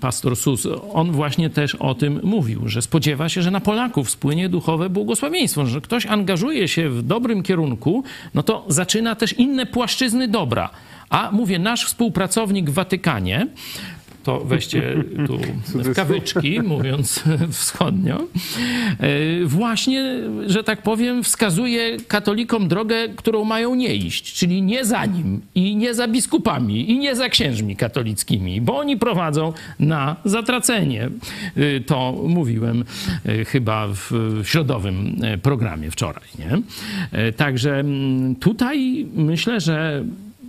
pastor Sus, on właśnie też o tym mówił, że spodziewa się, że na Polaków spłynie duchowe błogosławieństwo, że ktoś angażuje się w dobrym kierunku, no to zaczyna też inne płaszczyzny dobra. A mówię, nasz współpracownik w Watykanie, to weźcie tu w kawyczki, mówiąc wschodnio, e, właśnie, że tak powiem, wskazuje katolikom drogę, którą mają nie iść, czyli nie za nim i nie za biskupami i nie za księżmi katolickimi, bo oni prowadzą na zatracenie. E, to mówiłem e, chyba w środowym programie wczoraj. Nie? Także tutaj myślę, że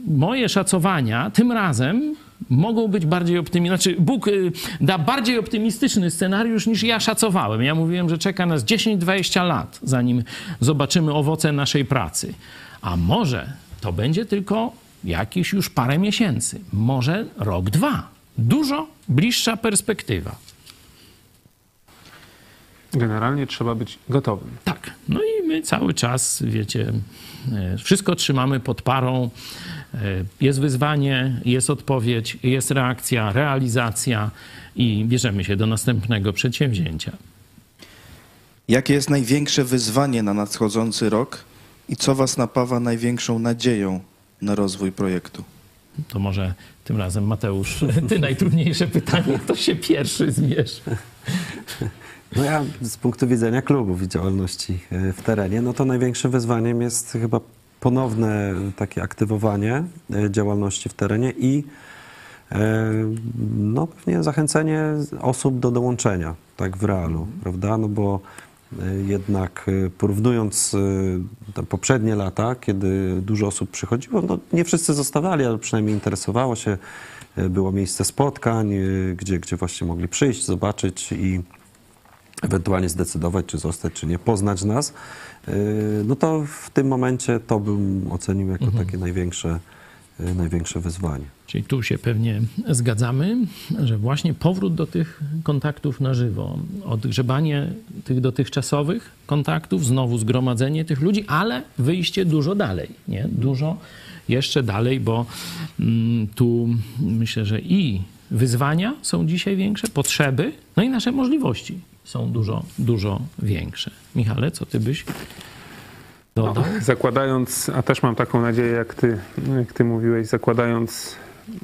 moje szacowania tym razem mogą być bardziej optymistyczne. Znaczy, Bóg y, da bardziej optymistyczny scenariusz niż ja szacowałem. Ja mówiłem, że czeka nas 10-20 lat, zanim zobaczymy owoce naszej pracy. A może to będzie tylko jakieś już parę miesięcy, może rok, dwa. Dużo bliższa perspektywa. Generalnie trzeba być gotowym. Tak. No i my cały czas, wiecie, e, wszystko trzymamy pod parą. E, jest wyzwanie, jest odpowiedź, jest reakcja, realizacja i bierzemy się do następnego przedsięwzięcia. Jakie jest największe wyzwanie na nadchodzący rok i co Was napawa największą nadzieją na rozwój projektu? To może tym razem, Mateusz, ty najtrudniejsze pytanie, kto się pierwszy zmierzy. No ja z punktu widzenia klubów i działalności e, w terenie, no to największym wyzwaniem jest chyba ponowne takie aktywowanie e, działalności w terenie i e, no pewnie zachęcenie osób do dołączenia, tak w realu, mhm. prawda? No bo jednak porównując te poprzednie lata, kiedy dużo osób przychodziło, no nie wszyscy zostawali, ale przynajmniej interesowało się, było miejsce spotkań, gdzie, gdzie właśnie mogli przyjść, zobaczyć i ewentualnie zdecydować, czy zostać, czy nie, poznać nas, no to w tym momencie to bym ocenił jako mhm. takie największe, y, największe wyzwanie. Czyli tu się pewnie zgadzamy, że właśnie powrót do tych kontaktów na żywo, odgrzebanie tych dotychczasowych kontaktów, znowu zgromadzenie tych ludzi, ale wyjście dużo dalej, nie? Dużo jeszcze dalej, bo mm, tu myślę, że i wyzwania są dzisiaj większe, potrzeby, no i nasze możliwości są dużo, dużo większe. Michale, co ty byś dodał? No, zakładając, a też mam taką nadzieję, jak ty, jak ty mówiłeś, zakładając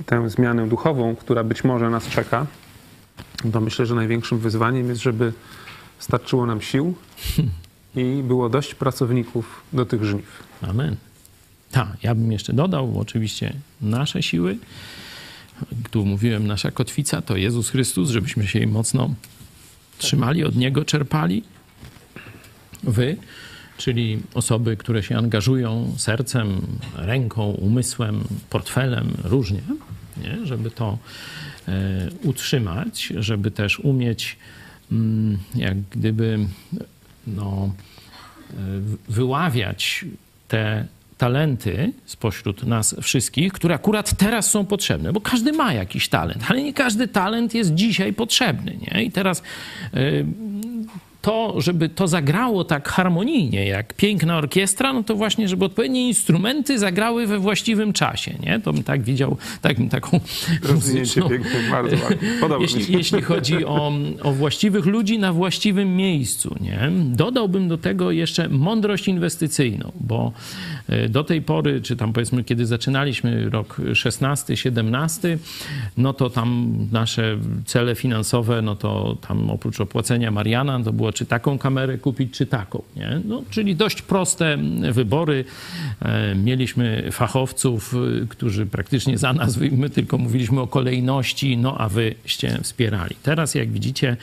tę zmianę duchową, która być może nas czeka, to myślę, że największym wyzwaniem jest, żeby starczyło nam sił i było dość pracowników do tych żniw. Amen. Tak, ja bym jeszcze dodał, oczywiście nasze siły, tu mówiłem, nasza kotwica to Jezus Chrystus, żebyśmy się jej mocno trzymali, od Niego czerpali. Wy, czyli osoby, które się angażują sercem, ręką, umysłem, portfelem, różnie, nie? żeby to e, utrzymać, żeby też umieć mm, jak gdyby no, e, wyławiać te talenty spośród nas wszystkich, które akurat teraz są potrzebne, bo każdy ma jakiś talent, ale nie każdy talent jest dzisiaj potrzebny. Nie? I teraz y, to, żeby to zagrało tak harmonijnie, jak piękna orkiestra, no to właśnie, żeby odpowiednie instrumenty zagrały we właściwym czasie, nie? To bym tak widział, tak, taką Rozwinięcie piękne, bardzo. Podoba. Jeśli, jeśli chodzi o, o właściwych ludzi na właściwym miejscu, nie? Dodałbym do tego jeszcze mądrość inwestycyjną, bo do tej pory, czy tam powiedzmy, kiedy zaczynaliśmy rok 16, 17, no to tam nasze cele finansowe, no to tam oprócz opłacenia Mariana, to było czy taką kamerę kupić, czy taką, nie? No, czyli dość proste wybory. E, Mieliśmy fachowców, y, którzy praktycznie za nas, my tylko mówiliśmy o kolejności, no a wyście wspierali. Teraz, jak widzicie,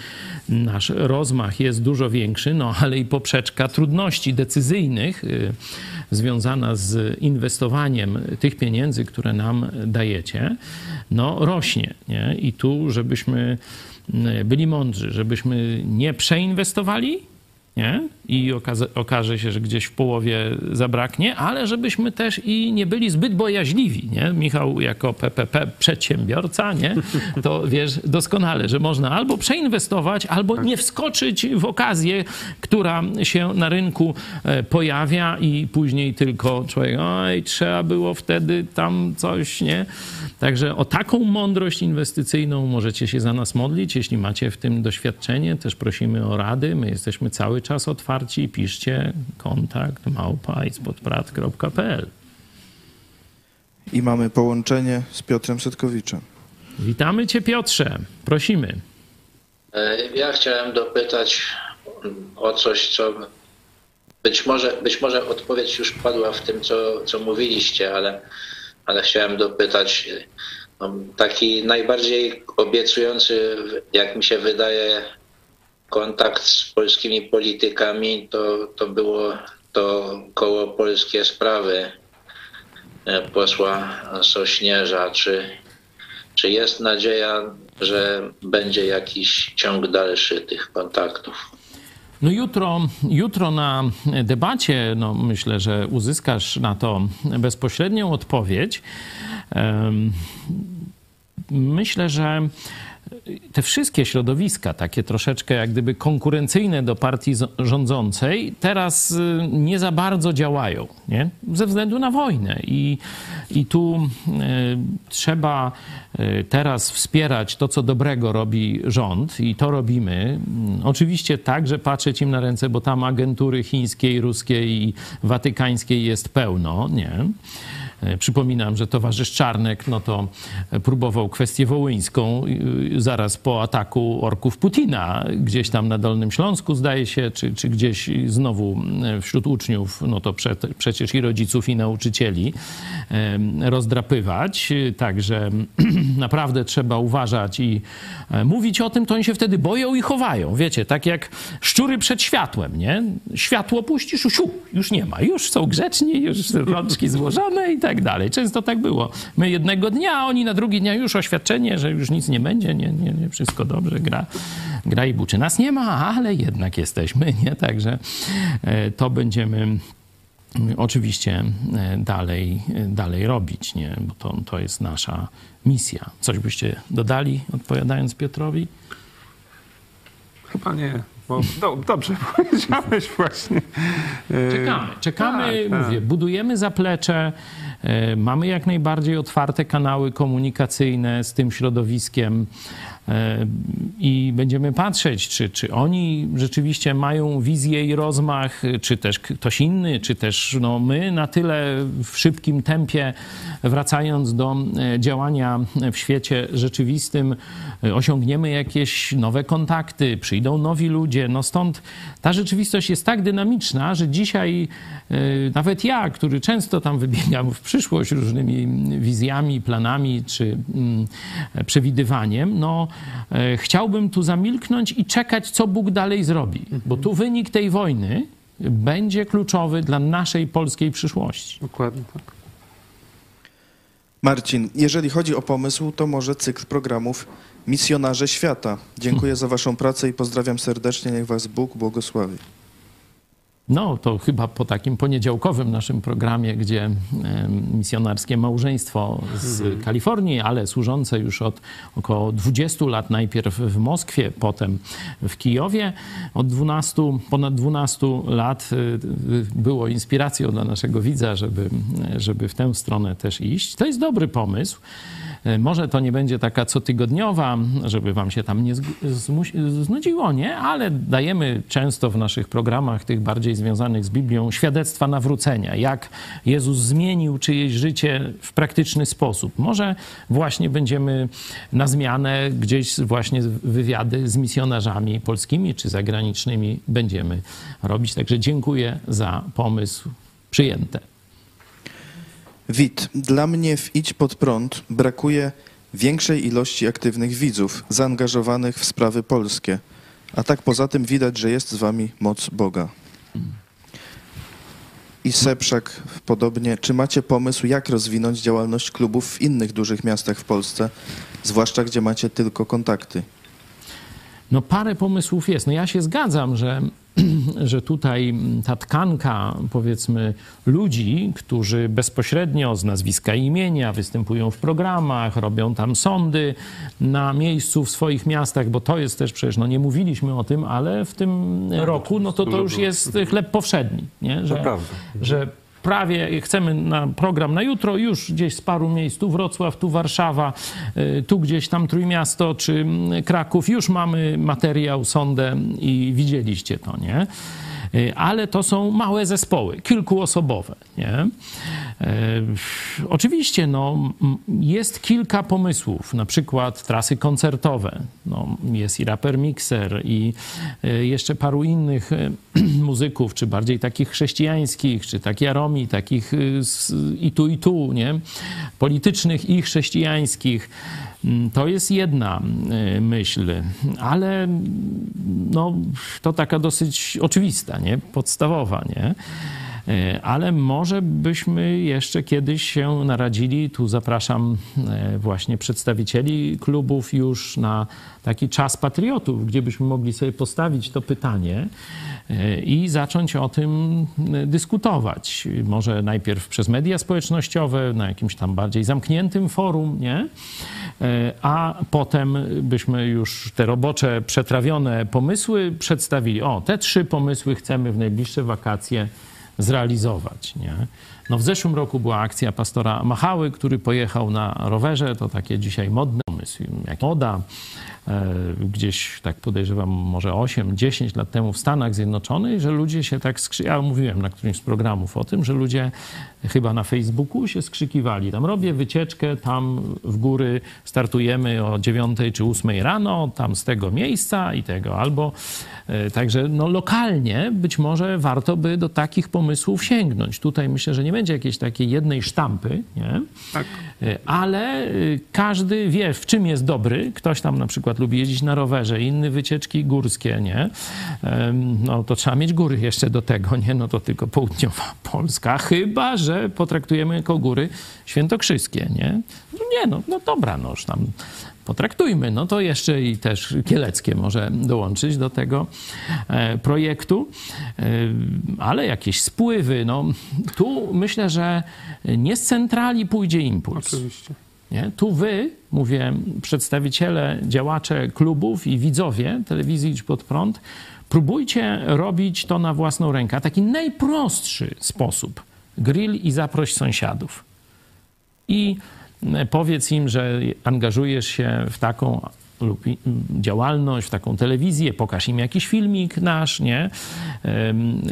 nasz rozmach jest dużo większy, no ale i poprzeczka trudności decyzyjnych y, związana z inwestowaniem tych pieniędzy, które nam dajecie, no rośnie. Nie? I tu, żebyśmy y, byli mądrzy, żebyśmy nie przeinwestowali, nie? i okaże, okaże się, że gdzieś w połowie zabraknie, ale żebyśmy też i nie byli zbyt bojaźliwi. Nie? Michał jako PPP przedsiębiorca, nie? to wiesz doskonale, że można albo przeinwestować, albo nie wskoczyć w okazję, która się na rynku e, pojawia i później tylko człowiek, oj, trzeba było wtedy tam coś, nie? Także o taką mądrość inwestycyjną możecie się za nas modlić, jeśli macie w tym doświadczenie. Też prosimy o rady. My jesteśmy cały czas otwarci. Piszcie kontakt małpa ispodprat.pl. I mamy połączenie z Piotrem Setkowiczem. Witamy Cię, Piotrze. Prosimy. E, Ja chciałem dopytać o coś, co być może, być może odpowiedź już padła w tym, co, co mówiliście, ale, ale chciałem dopytać. no, Taki najbardziej obiecujący, jak mi się wydaje, kontakt z polskimi politykami to, to było to koło Polskie Sprawy e, posła Sośnierza. Czy, czy jest nadzieja, że będzie jakiś ciąg dalszy tych kontaktów? No jutro, jutro na debacie, no myślę, że uzyskasz na to bezpośrednią odpowiedź. Myślę, że te wszystkie środowiska, takie troszeczkę jak gdyby konkurencyjne do partii rządzącej, teraz y, nie za bardzo działają, nie? ze względu na wojnę. I, i tu y, trzeba y, teraz wspierać to, co dobrego robi rząd, i to robimy. Mm, Oczywiście tak, że patrzeć im na ręce, bo tam agentury chińskiej, ruskiej i watykańskiej jest pełno, nie? E, Przypominam, że towarzysz Czarnek no to próbował kwestię wołyńską zaraz po ataku orków Putina, gdzieś tam na Dolnym Śląsku zdaje się, czy, czy gdzieś znowu e, wśród uczniów, no to prze, przecież i rodziców i nauczycieli rozdrapywać. Także naprawdę trzeba uważać i e, mówić o tym, to oni się wtedy boją i chowają. Wiecie, tak jak szczury przed światłem, nie? Światło puścisz, siu, już nie ma. Już są grzeczni, już rączki złożone i tak dalej. Często tak było. My jednego dnia, a oni na drugi dnia już oświadczenie, że już nic nie będzie, nie, nie, nie wszystko dobrze, gra, gra i buczy. Nas nie ma, ale jednak jesteśmy, nie? Także e, to będziemy oczywiście e, dalej, e, dalej robić, nie? bo to, to jest nasza misja. Coś byście dodali, odpowiadając Piotrowi? Chyba nie, bo do, dobrze powiedziałeś właśnie. Czekamy, czekamy, tak, tak. mówię, budujemy zaplecze, mamy jak najbardziej otwarte kanały komunikacyjne z tym środowiskiem. e, i będziemy patrzeć, czy, czy oni rzeczywiście mają wizję i rozmach, czy też ktoś inny, czy też no, my na tyle w szybkim tempie, wracając do e, działania w świecie rzeczywistym, osiągniemy jakieś nowe kontakty, przyjdą nowi ludzie. No stąd ta rzeczywistość jest tak dynamiczna, że dzisiaj nawet ja, który często tam wybiegam w przyszłość różnymi wizjami, planami czy mm, przewidywaniem, no e, chciałbym tu zamilknąć i czekać, co Bóg dalej zrobi. Bo tu wynik tej wojny będzie kluczowy dla naszej polskiej przyszłości. Dokładnie tak. Marcin, jeżeli chodzi o pomysł, to może cykl programów Misjonarze Świata. Dziękuję za Waszą pracę i pozdrawiam serdecznie. Niech Was Bóg błogosławi. No, to chyba po takim poniedziałkowym naszym programie, gdzie misjonarskie małżeństwo z mhm. Kalifornii, ale służące już od około 20 lat, najpierw w Moskwie, potem w Kijowie, od 12, ponad 12 lat y, y, było inspiracją dla naszego widza, żeby, żeby w tę stronę też iść. To jest dobry pomysł. E, może to nie będzie taka cotygodniowa, żeby wam się tam nie znudziło, nie? Ale dajemy często w naszych programach, tych bardziej związanych z Biblią, świadectwa nawrócenia. Jak Jezus zmienił czyjeś życie w praktyczny sposób. Może właśnie będziemy na zmianę gdzieś właśnie wywiady z misjonarzami polskimi czy zagranicznymi będziemy robić. Także dziękuję za pomysł przyjęte. Wit, dla mnie w Idź Pod Prąd brakuje większej ilości aktywnych widzów, zaangażowanych w sprawy polskie. A tak poza tym widać, że jest z wami moc Boga. I Seprzak podobnie. Czy macie pomysł, jak rozwinąć działalność klubów w innych dużych miastach w Polsce, zwłaszcza gdzie macie tylko kontakty? No parę pomysłów jest. No ja się zgadzam, że że tutaj ta tkanka, powiedzmy, ludzi, którzy bezpośrednio z nazwiska i imienia występują w programach, robią tam sądy na miejscu w swoich miastach, bo to jest też przecież, no nie mówiliśmy o tym, ale w tym tak, roku, no to to już jest chleb powszedni, nie? Że, że prawie chcemy na program na jutro, już gdzieś z paru miejsc, tu Wrocław, tu Warszawa, y, tu gdzieś tam Trójmiasto czy mm, Kraków, już mamy materiał, sondę i widzieliście to, nie? Y, ale to są małe zespoły, kilkuosobowe. Nie? E, oczywiście no, jest kilka pomysłów, na przykład trasy koncertowe. No, jest i raper Mixer i e, jeszcze paru innych muzyków, czy bardziej takich chrześcijańskich, czy tak Jaromi, takich i tu, i tu, nie? politycznych i chrześcijańskich. Mm, to jest jedna myśl, ale no, to taka dosyć oczywista, nie? podstawowa. Nie? E, ale może byśmy jeszcze kiedyś się naradzili. Tu zapraszam e, właśnie przedstawicieli klubów już na taki czas patriotów, gdzie byśmy mogli sobie postawić to pytanie e, i zacząć o tym dyskutować. Może najpierw przez media społecznościowe, na jakimś tam bardziej zamkniętym forum, nie? A potem byśmy już te robocze, przetrawione pomysły przedstawili. O, te trzy pomysły chcemy w najbliższe wakacje zrealizować. Nie? No w zeszłym roku była akcja pastora Machały, który pojechał na rowerze, to takie dzisiaj modne pomysł, jak moda, E, gdzieś tak podejrzewam może 8-10 lat temu w Stanach Zjednoczonych, że ludzie się tak skrzy... Ja mówiłem na którymś z programów o tym, że ludzie chyba na Facebooku się skrzykiwali. Tam robię wycieczkę, tam w góry startujemy o 9 czy 8 rano, tam z tego miejsca i tego. Albo e, także no, lokalnie być może warto by do takich pomysłów sięgnąć. Tutaj myślę, że nie będzie jakiejś takiej jednej sztampy, nie? Tak. E, ale każdy wie, w czym jest dobry. Ktoś tam na przykład lubi jeździć na rowerze, inny wycieczki górskie, nie? No to trzeba mieć góry jeszcze do tego, nie? No to tylko południowa Polska, chyba, że potraktujemy jako góry świętokrzyskie, nie? No nie, no, no dobra, no już tam potraktujmy. No to jeszcze i też Kieleckie może dołączyć do tego e, projektu, e, ale jakieś spływy, no tu myślę, że nie z centrali pójdzie impuls. Oczywiście. Nie? Tu wy, mówię, przedstawiciele, działacze klubów i widzowie telewizji Idź Pod Prąd, próbujcie robić to na własną rękę. Taki najprostszy sposób. Grill i zaproś sąsiadów. i powiedz im, że angażujesz się w taką lub działalność, w taką telewizję, pokaż im jakiś filmik nasz, nie?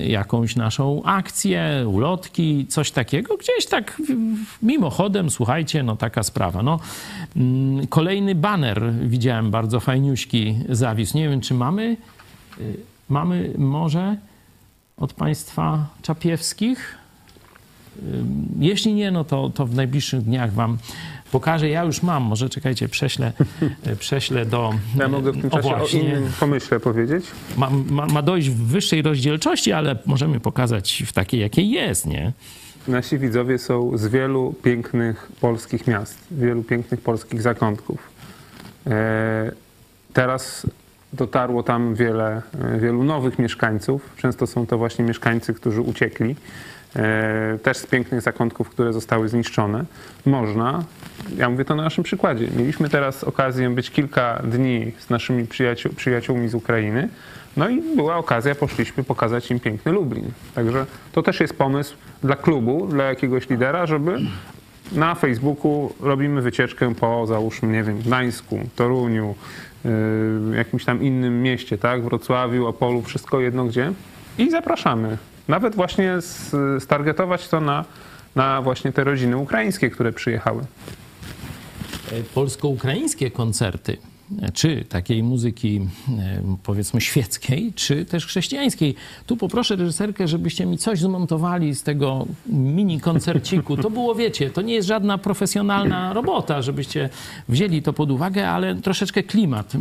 Jakąś naszą akcję, ulotki, coś takiego. Gdzieś tak mimochodem, słuchajcie, no taka sprawa. No, mm, kolejny baner widziałem bardzo fajniuśki zawisł. Nie wiem, czy mamy, y, mamy może od państwa Czapiewskich? Jeśli nie, no to, to w najbliższych dniach wam pokażę. Ja już mam, może czekajcie, prześlę, prześlę do... Ja mogę w tym czasie o, o innym pomyśle powiedzieć? Ma, ma, ma dojść w wyższej rozdzielczości, ale możemy pokazać w takiej, jakiej jest, nie? Nasi widzowie są z wielu pięknych polskich miast, wielu pięknych polskich zakątków. E, teraz dotarło tam wiele, wielu nowych mieszkańców. Często są to właśnie mieszkańcy, którzy uciekli E, też z pięknych zakątków, które zostały zniszczone, można, ja mówię to na naszym przykładzie, mieliśmy teraz okazję być kilka dni z naszymi przyjaciół, przyjaciółmi z Ukrainy, no i była okazja, poszliśmy pokazać im piękny Lublin. Także to też jest pomysł dla klubu, dla jakiegoś lidera, żeby na Facebooku robimy wycieczkę po, załóżmy, nie wiem, Gdańsku, Toruniu, yy, jakimś tam innym mieście, tak, Wrocławiu, Opolu, wszystko jedno gdzie. I zapraszamy. Nawet właśnie stargetować to na, na właśnie te rodziny ukraińskie, które przyjechały. E, polsko-ukraińskie koncerty czy takiej muzyki e, powiedzmy świeckiej, czy też chrześcijańskiej. Tu poproszę reżyserkę, żebyście mi coś zmontowali z tego mini koncerciku. To było, wiecie, to nie jest żadna profesjonalna robota, żebyście wzięli to pod uwagę, ale troszeczkę klimat e,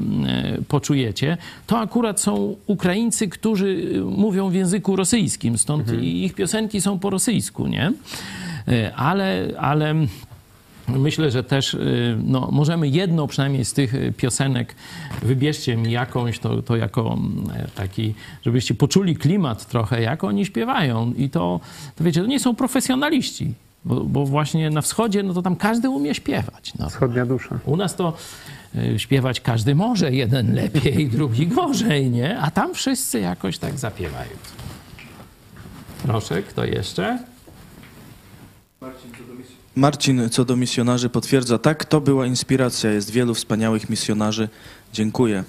poczujecie. To akurat są Ukraińcy, którzy mówią w języku rosyjskim, stąd mhm. ich piosenki są po rosyjsku, nie? E, ale, ale Myślę, że też y, no, możemy jedną przynajmniej z tych piosenek, wybierzcie mi jakąś, to, to jako mm, taki, żebyście poczuli klimat trochę, jak oni śpiewają. I to, to wiecie, to nie są profesjonaliści, bo, bo właśnie na wschodzie, no to tam każdy umie śpiewać. No. Wschodnia dusza. U nas to y, śpiewać każdy może, jeden lepiej, drugi gorzej, nie? A tam wszyscy jakoś tak zapiewają. Proszę, kto jeszcze? Marcin, Marcin co do misjonarzy potwierdza, tak, to była inspiracja, jest wielu wspaniałych misjonarzy. Dziękuję.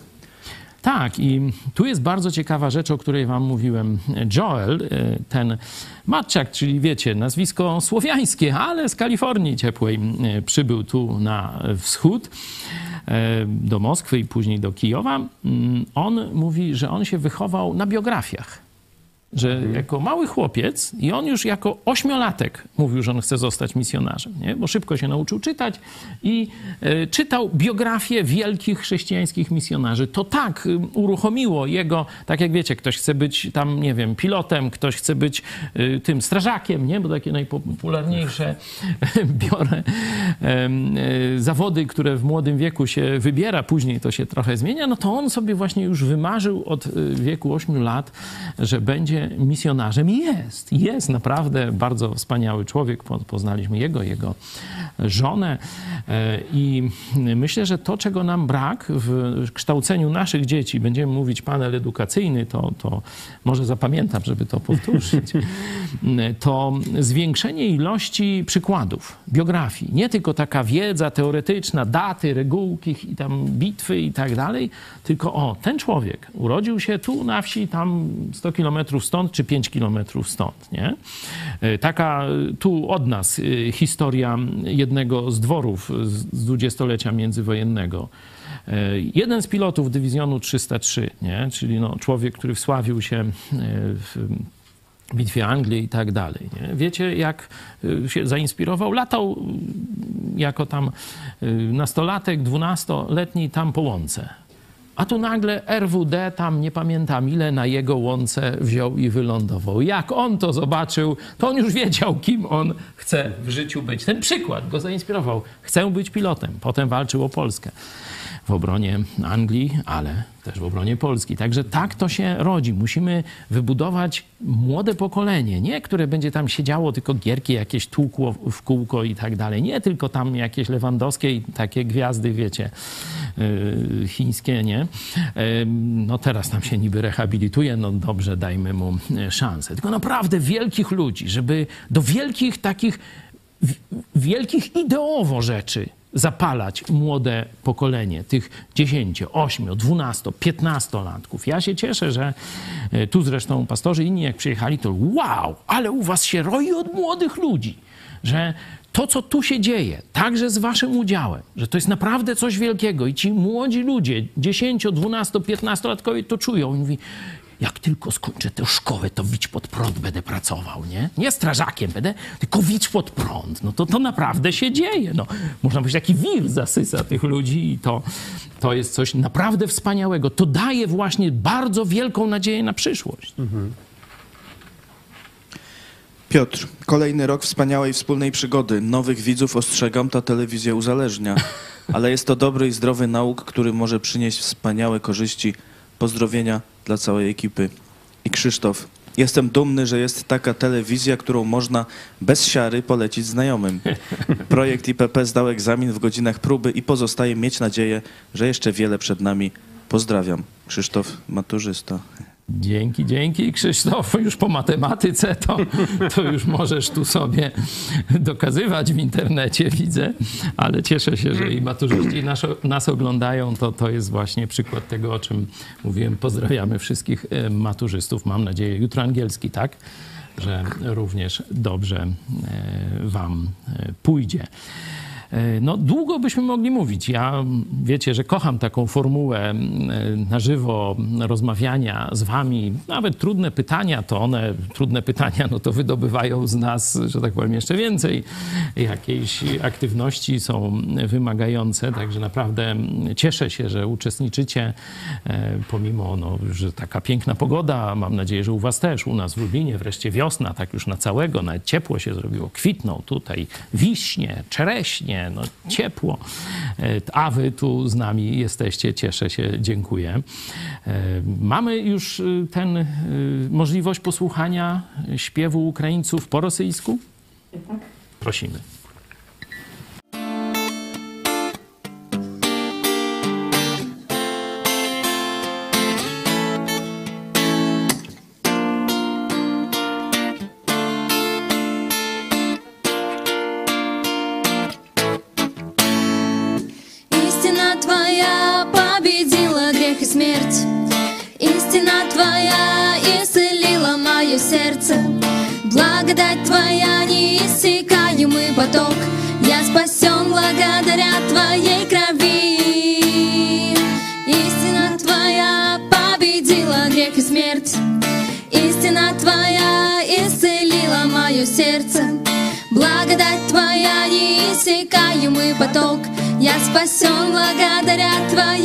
Tak, i tu jest bardzo ciekawa rzecz, o której wam mówiłem. Joel, e, ten Matczak, czyli wiecie, nazwisko słowiańskie, ale z Kalifornii ciepłej e, przybył tu na wschód e, do Moskwy i później do Kijowa. Mm, on mówi, że on się wychował na biografiach że mhm. jako mały chłopiec i on już jako ośmiolatek mówił, że on chce zostać misjonarzem, nie? bo szybko się nauczył czytać i e, czytał biografię wielkich chrześcijańskich misjonarzy. To tak y, uruchomiło jego, tak jak wiecie, ktoś chce być tam, nie wiem, pilotem, ktoś chce być y, tym strażakiem, nie? bo takie najpopularniejsze biorę zawody, które w młodym wieku się wybiera, później to się trochę zmienia, no to on sobie właśnie już wymarzył od wieku 8 lat, że będzie misjonarzem i jest. Jest naprawdę bardzo wspaniały człowiek. Poznaliśmy jego, jego żonę e, i myślę, że to, czego nam brak w kształceniu naszych dzieci, będziemy mówić panel edukacyjny, to, to może zapamiętam, żeby to powtórzyć, to zwiększenie ilości przykładów, biografii. Nie tylko taka wiedza teoretyczna, daty, regułki i tam bitwy i tak dalej, tylko o, ten człowiek urodził się tu na wsi, tam 100 kilometrów stąd, czy 5 kilometrów stąd, nie? E, taka tu od nas e, historia jednego z dworów z dwudziestolecia międzywojennego. E, jeden z pilotów dywizjonu 303, nie? czyli no, człowiek, który wsławił się w bitwie Anglii i tak dalej. Nie? Wiecie, jak się zainspirował? Latał jako tam nastolatek, dwunastoletni tam po łące. A tu nagle RWD tam nie pamiętam ile na jego łące wziął i wylądował. Jak on to zobaczył, to on już wiedział, kim on chce w życiu być. Ten przykład go zainspirował. Chcę być pilotem. Potem walczył o Polskę w obronie Anglii, ale też w obronie Polski. Także tak to się rodzi. Musimy wybudować młode pokolenie, nie które będzie tam siedziało tylko gierki jakieś tłukło w kółko i tak dalej. Nie tylko tam jakieś lewandowskie i takie gwiazdy, wiecie, yy, chińskie, nie? No teraz tam się niby rehabilituje, no dobrze, dajmy mu szansę. Tylko naprawdę wielkich ludzi, żeby do wielkich takich wielkich ideowo rzeczy zapalać młode pokolenie, tych 10, 8, 12, 15 latków. Ja się cieszę, że e, tu zresztą pastorzy inni jak przyjechali, to wow, ale u was się roi od młodych ludzi, że to, co tu się dzieje, także z waszym udziałem, że to jest naprawdę coś wielkiego i ci młodzi ludzie, 10, 12, 15 latkowie to czują i mówi, jak tylko skończę tę szkołę, to widź pod prąd będę pracował, nie? Nie strażakiem będę, tylko widź pod prąd. No to, to naprawdę się dzieje. No, można powiedzieć, taki wir zasysa tych ludzi i to, to jest coś naprawdę wspaniałego. To daje właśnie bardzo wielką nadzieję na przyszłość. Mhm. Piotr, kolejny rok wspaniałej wspólnej przygody. Nowych widzów ostrzegam, ta telewizja uzależnia. Ale jest to dobry i zdrowy nauk, który może przynieść wspaniałe korzyści. Pozdrowienia dla całej ekipy. I Krzysztof, jestem dumny, że jest taka telewizja, którą można bez siary polecić znajomym. Projekt IPP zdał egzamin w godzinach próby i pozostaje mieć nadzieję, że jeszcze wiele przed nami. Pozdrawiam. Krzysztof, maturzysta. Dzięki, dzięki Krzysztof. Już po matematyce to, to już możesz tu sobie dokazywać w internecie, widzę, ale cieszę się, że i maturzyści nas, nas oglądają. To, to jest właśnie przykład tego, o czym mówiłem. Pozdrawiamy wszystkich e, maturzystów. Mam nadzieję, jutro angielski, tak? Że również dobrze e, Wam e, pójdzie. E, no, długo byśmy mogli mówić. Ja wiecie, że kocham taką formułę na żywo rozmawiania z wami. Nawet trudne pytania, to one, trudne pytania, no to wydobywają z nas, że tak powiem, jeszcze więcej. Jakiejś aktywności są wymagające, także naprawdę cieszę się, że uczestniczycie, e, pomimo, no, że taka piękna pogoda, mam nadzieję, że u was też, u nas w Lublinie, wreszcie wiosna, tak już na całego, nawet ciepło się zrobiło, kwitną tutaj wiśnie, czereśnie, no ciepło. E, a wy tu z nami jesteście, cieszę się, dziękuję. E, mamy już y, ten możliwość posłuchania śpiewu Ukraińców po rosyjsku? Tak. Prosimy. во всем благодаря Твоему.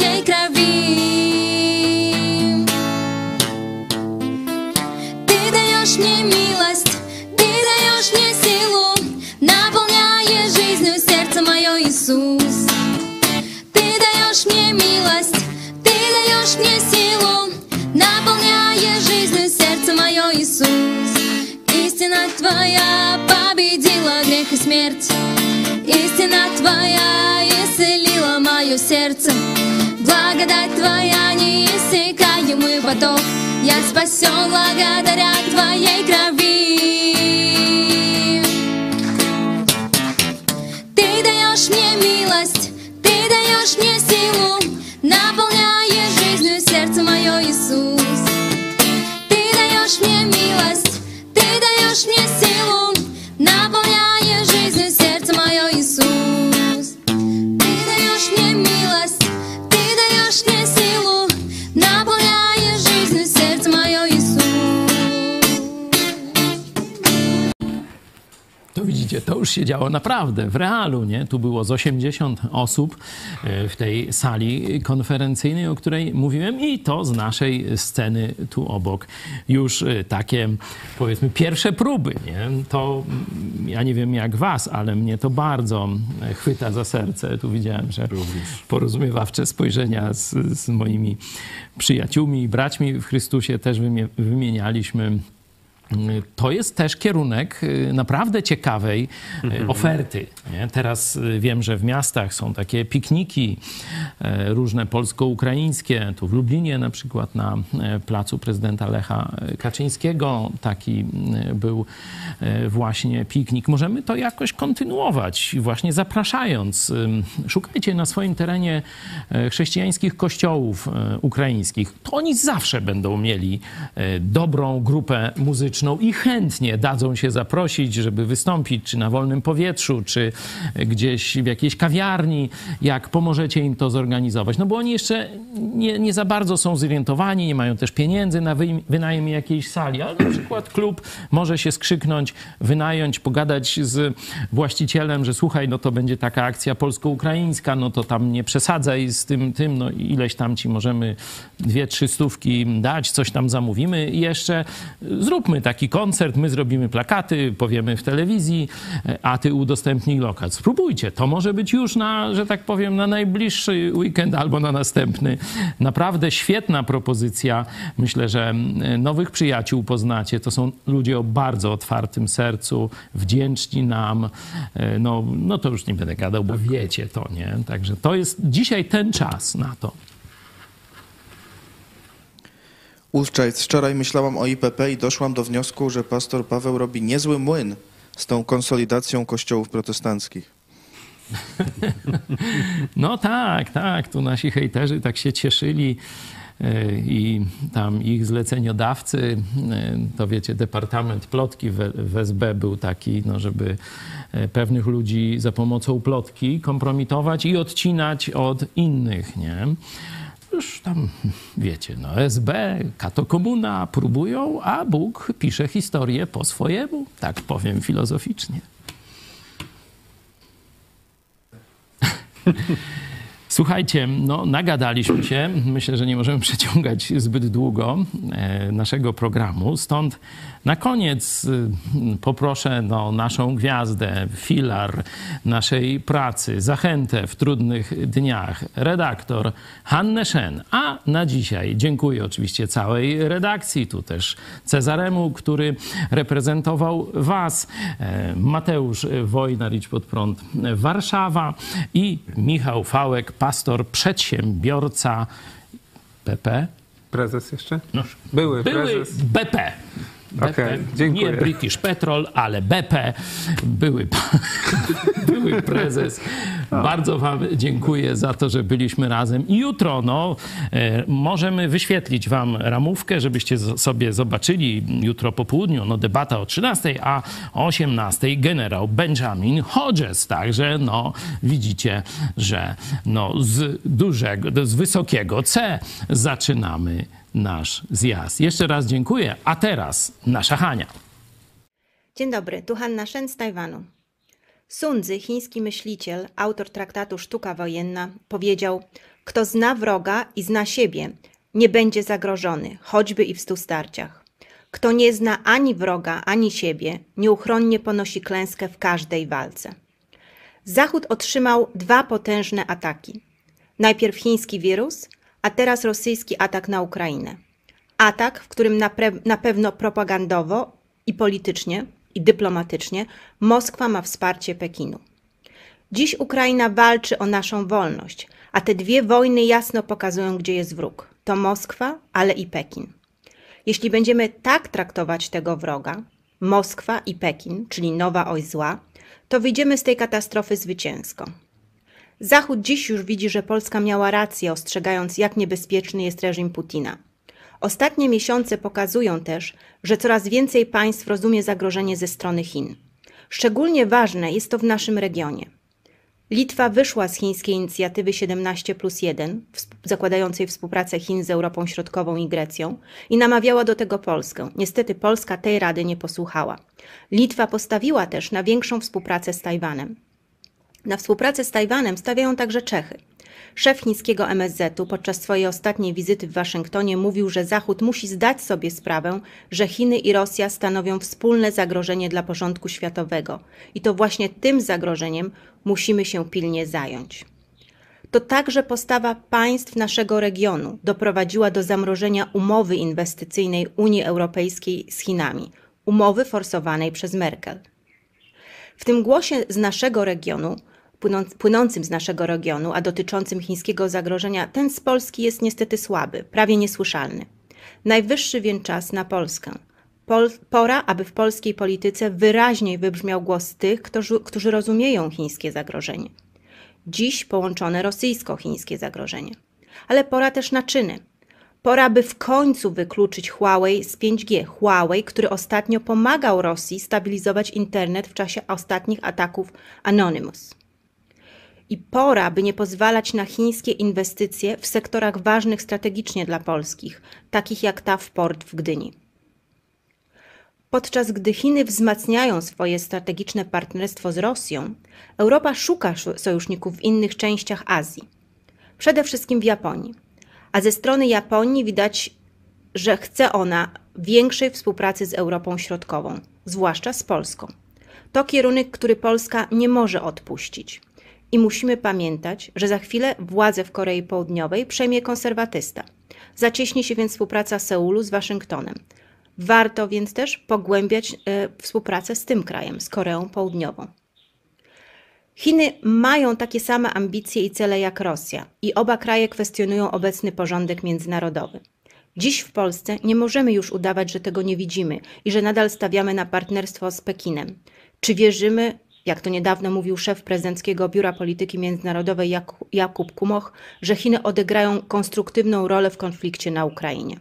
To widzicie, to już się działo naprawdę, w realu, nie? Tu było z 80 osób e, w tej sali konferencyjnej, o której mówiłem i to z naszej sceny tu obok. Już e, takie, powiedzmy, pierwsze próby, nie? To, mm, ja nie wiem jak was, ale mnie to bardzo e, chwyta za serce. Tu widziałem, że porozumiewawcze spojrzenia z, z moimi przyjaciółmi i braćmi w Chrystusie też wymienialiśmy to jest też kierunek y, naprawdę ciekawej y, oferty. Nie? Teraz y, wiem, że w miastach są takie pikniki różne polsko-ukraińskie. Tu w Lublinie na przykład na placu prezydenta Lecha Kaczyńskiego taki był właśnie piknik. Możemy to jakoś kontynuować, właśnie zapraszając. Szukajcie na swoim terenie chrześcijańskich kościołów ukraińskich. To oni zawsze będą mieli dobrą grupę muzyczną i chętnie dadzą się zaprosić, żeby wystąpić, czy na wolnym powietrzu, czy gdzieś w jakiejś kawiarni, jak pomożecie im to zorganizować. No bo oni jeszcze nie, nie za bardzo są zorientowani, nie mają też pieniędzy na wynajem jakiejś sali, ale na przykład klub może się skrzyknąć, wynająć, pogadać z właścicielem, że słuchaj, no to będzie taka akcja polsko-ukraińska, no to tam nie przesadzaj z tym, tym, no ileś tam ci możemy dwie, trzy stówki dać, coś tam zamówimy i jeszcze zróbmy taki koncert, my zrobimy plakaty, powiemy w telewizji, a ty udostępnij lokal. Spróbujcie, to może być już na, że tak powiem, na najbliższy weekend albo na następny. Naprawdę świetna propozycja. Myślę, że nowych przyjaciół poznacie. To są ludzie o bardzo otwartym sercu, wdzięczni nam. No, no to już nie będę gadał, bo wiecie to, nie? Także to jest dzisiaj ten czas na to. Ulczajc, wczoraj myślałam o IPP i doszłam do wniosku, że pastor Paweł robi niezły młyn z tą konsolidacją kościołów protestanckich. No tak, tak. Tu nasi hejterzy tak się cieszyli e, i tam ich zleceniodawcy, e, to wiecie, Departament Plotki w SB był taki, no żeby e, pewnych ludzi za pomocą plotki kompromitować i odcinać od innych, nie? Już tam, wiecie, no SB, katokomuna próbują, a Bóg pisze historię po swojemu, tak powiem filozoficznie. Słuchajcie, no nagadaliśmy się. Myślę, że nie możemy przeciągać zbyt długo e, naszego programu. Stąd na koniec y, poproszę no, naszą gwiazdę, filar naszej pracy, zachętę w trudnych dniach, redaktor Hannę Szen. A na dzisiaj dziękuję oczywiście całej redakcji, tu też Cezaremu, który reprezentował Was, e, Mateusz Wojnaricz pod prąd Warszawa i Michał Fałek, pastor, przedsiębiorca PP. Prezes jeszcze? No, były, były prezes. BP. BP, okay, dziękuję. nie British Petrol, ale BP, były, były prezes. Bardzo Wam dziękuję za to, że byliśmy razem. I jutro no, e, możemy wyświetlić Wam ramówkę, żebyście sobie zobaczyli jutro po południu no, debata o 13, a o 18 generał Benjamin Hodges. Także no, widzicie, że no, z dużego, z wysokiego C zaczynamy nasz zjazd. Jeszcze raz dziękuję, a teraz nasza Hania. Dzień dobry, tu Hanna Shen z Tajwanu. Sun Tzu, chiński myśliciel, autor traktatu Sztuka Wojenna, powiedział: Kto zna wroga i zna siebie, nie będzie zagrożony, choćby i w stu starciach. Kto nie zna ani wroga, ani siebie, nieuchronnie ponosi klęskę w każdej walce. Zachód otrzymał dwa potężne ataki. Najpierw chiński wirus, a teraz rosyjski atak na Ukrainę. Atak, w którym na, na pewno propagandowo i politycznie i dyplomatycznie Moskwa ma wsparcie Pekinu. Dziś Ukraina walczy o naszą wolność, a te dwie wojny jasno pokazują, gdzie jest wróg. To Moskwa, ale i Pekin. Jeśli będziemy tak traktować tego wroga, Moskwa i Pekin, czyli nowa oś zła, to wyjdziemy z tej katastrofy zwycięsko. Zachód dziś już widzi, że Polska miała rację, ostrzegając, jak niebezpieczny jest reżim Putina. Ostatnie miesiące pokazują też, że coraz więcej państw rozumie zagrożenie ze strony Chin. Szczególnie ważne jest to w naszym regionie. Litwa wyszła z chińskiej inicjatywy 17 plus 1, zakładającej współpracę Chin z Europą Środkową i Grecją, i namawiała do tego Polskę. Niestety Polska tej rady nie posłuchała. Litwa postawiła też na większą współpracę z Tajwanem. Na współpracę z Tajwanem stawiają także Czechy. Szef chińskiego MSZ-u podczas swojej ostatniej wizyty w Waszyngtonie mówił, że Zachód musi zdać sobie sprawę, że Chiny i Rosja stanowią wspólne zagrożenie dla porządku światowego i to właśnie tym zagrożeniem musimy się pilnie zająć. To także postawa państw naszego regionu doprowadziła do zamrożenia umowy inwestycyjnej Unii Europejskiej z Chinami. umowy forsowanej przez Merkel. W tym głosie z naszego regionu, płynącym z naszego regionu, a dotyczącym chińskiego zagrożenia, ten z Polski jest niestety słaby, prawie niesłyszalny. Najwyższy więc czas na Polskę. Pol, pora, aby w polskiej polityce wyraźniej wybrzmiał głos tych, którzy, którzy rozumieją chińskie zagrożenie. Dziś połączone rosyjsko-chińskie zagrożenie. Ale pora też na czyny. Pora, by w końcu wykluczyć Huawei z 5G. Huawei, który ostatnio pomagał Rosji stabilizować internet w czasie ostatnich ataków Anonymous. I pora, by nie pozwalać na chińskie inwestycje w sektorach ważnych strategicznie dla polskich, takich jak ta w port w Gdyni. Podczas gdy Chiny wzmacniają swoje strategiczne partnerstwo z Rosją, Europa szuka sojuszników w innych częściach Azji, przede wszystkim w Japonii. A ze strony Japonii widać, że chce ona większej współpracy z Europą Środkową, zwłaszcza z Polską. To kierunek, który Polska nie może odpuścić. I musimy pamiętać, że za chwilę władzę w Korei Południowej przejmie konserwatysta. Zacieśni się więc współpraca Seulu z Waszyngtonem. Warto więc też pogłębiać e, współpracę z tym krajem, z Koreą Południową. Chiny mają takie same ambicje i cele jak Rosja i oba kraje kwestionują obecny porządek międzynarodowy. Dziś w Polsce nie możemy już udawać, że tego nie widzimy i że nadal stawiamy na partnerstwo z Pekinem. Czy wierzymy, jak to niedawno mówił szef prezydenckiego Biura Polityki Międzynarodowej Jakub Kumoch, że Chiny odegrają konstruktywną rolę w konflikcie na Ukrainie?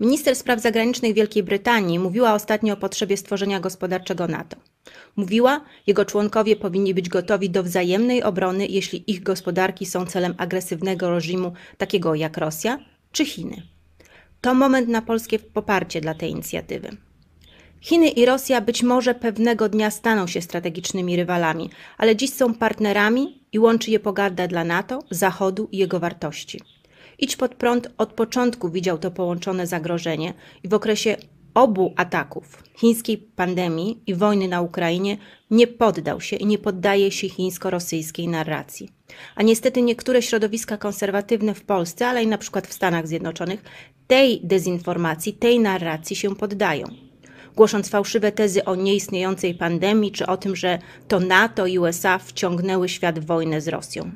Minister spraw zagranicznych Wielkiej Brytanii mówiła ostatnio o potrzebie stworzenia gospodarczego NATO. Mówiła, jego członkowie powinni być gotowi do wzajemnej obrony, jeśli ich gospodarki są celem agresywnego reżimu takiego jak Rosja czy Chiny. To moment na polskie poparcie dla tej inicjatywy. Chiny i Rosja być może pewnego dnia staną się strategicznymi rywalami, ale dziś są partnerami i łączy je pogarda dla NATO, Zachodu i jego wartości. Idź pod prąd od początku widział to połączone zagrożenie i w okresie obu ataków chińskiej pandemii i wojny na Ukrainie nie poddał się i nie poddaje się chińsko-rosyjskiej narracji. A niestety niektóre środowiska konserwatywne w Polsce, ale i na przykład w Stanach Zjednoczonych, tej dezinformacji, tej narracji się poddają. Głosząc fałszywe tezy o nieistniejącej pandemii, czy o tym, że to NATO i USA wciągnęły świat w wojnę z Rosją.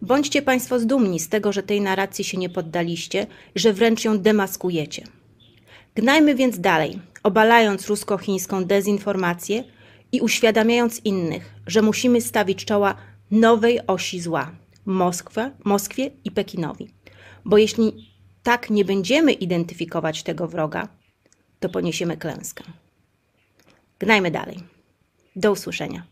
Bądźcie Państwo zdumni z tego, że tej narracji się nie poddaliście, że wręcz ją demaskujecie. Gnajmy więc dalej, obalając rusko-chińską dezinformację i uświadamiając innych, że musimy stawić czoła nowej osi zła Moskwę, Moskwie i Pekinowi. Bo jeśli tak nie będziemy identyfikować tego wroga, to poniesiemy klęskę. Gnajmy dalej. Do usłyszenia.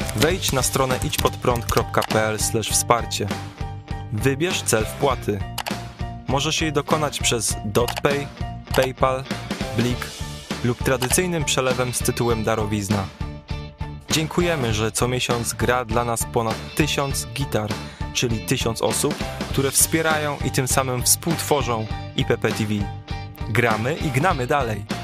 Wejdź na stronę idźpodprąd.pl wsparcie. Wybierz cel wpłaty. Możesz jej dokonać przez DotPay, PayPal, Blik lub tradycyjnym przelewem z tytułem darowizna. Dziękujemy, że co miesiąc gra dla nas ponad tysiąc gitar, czyli tysiąc osób, które wspierają i tym samym współtworzą IPP TV. Gramy i gnamy dalej.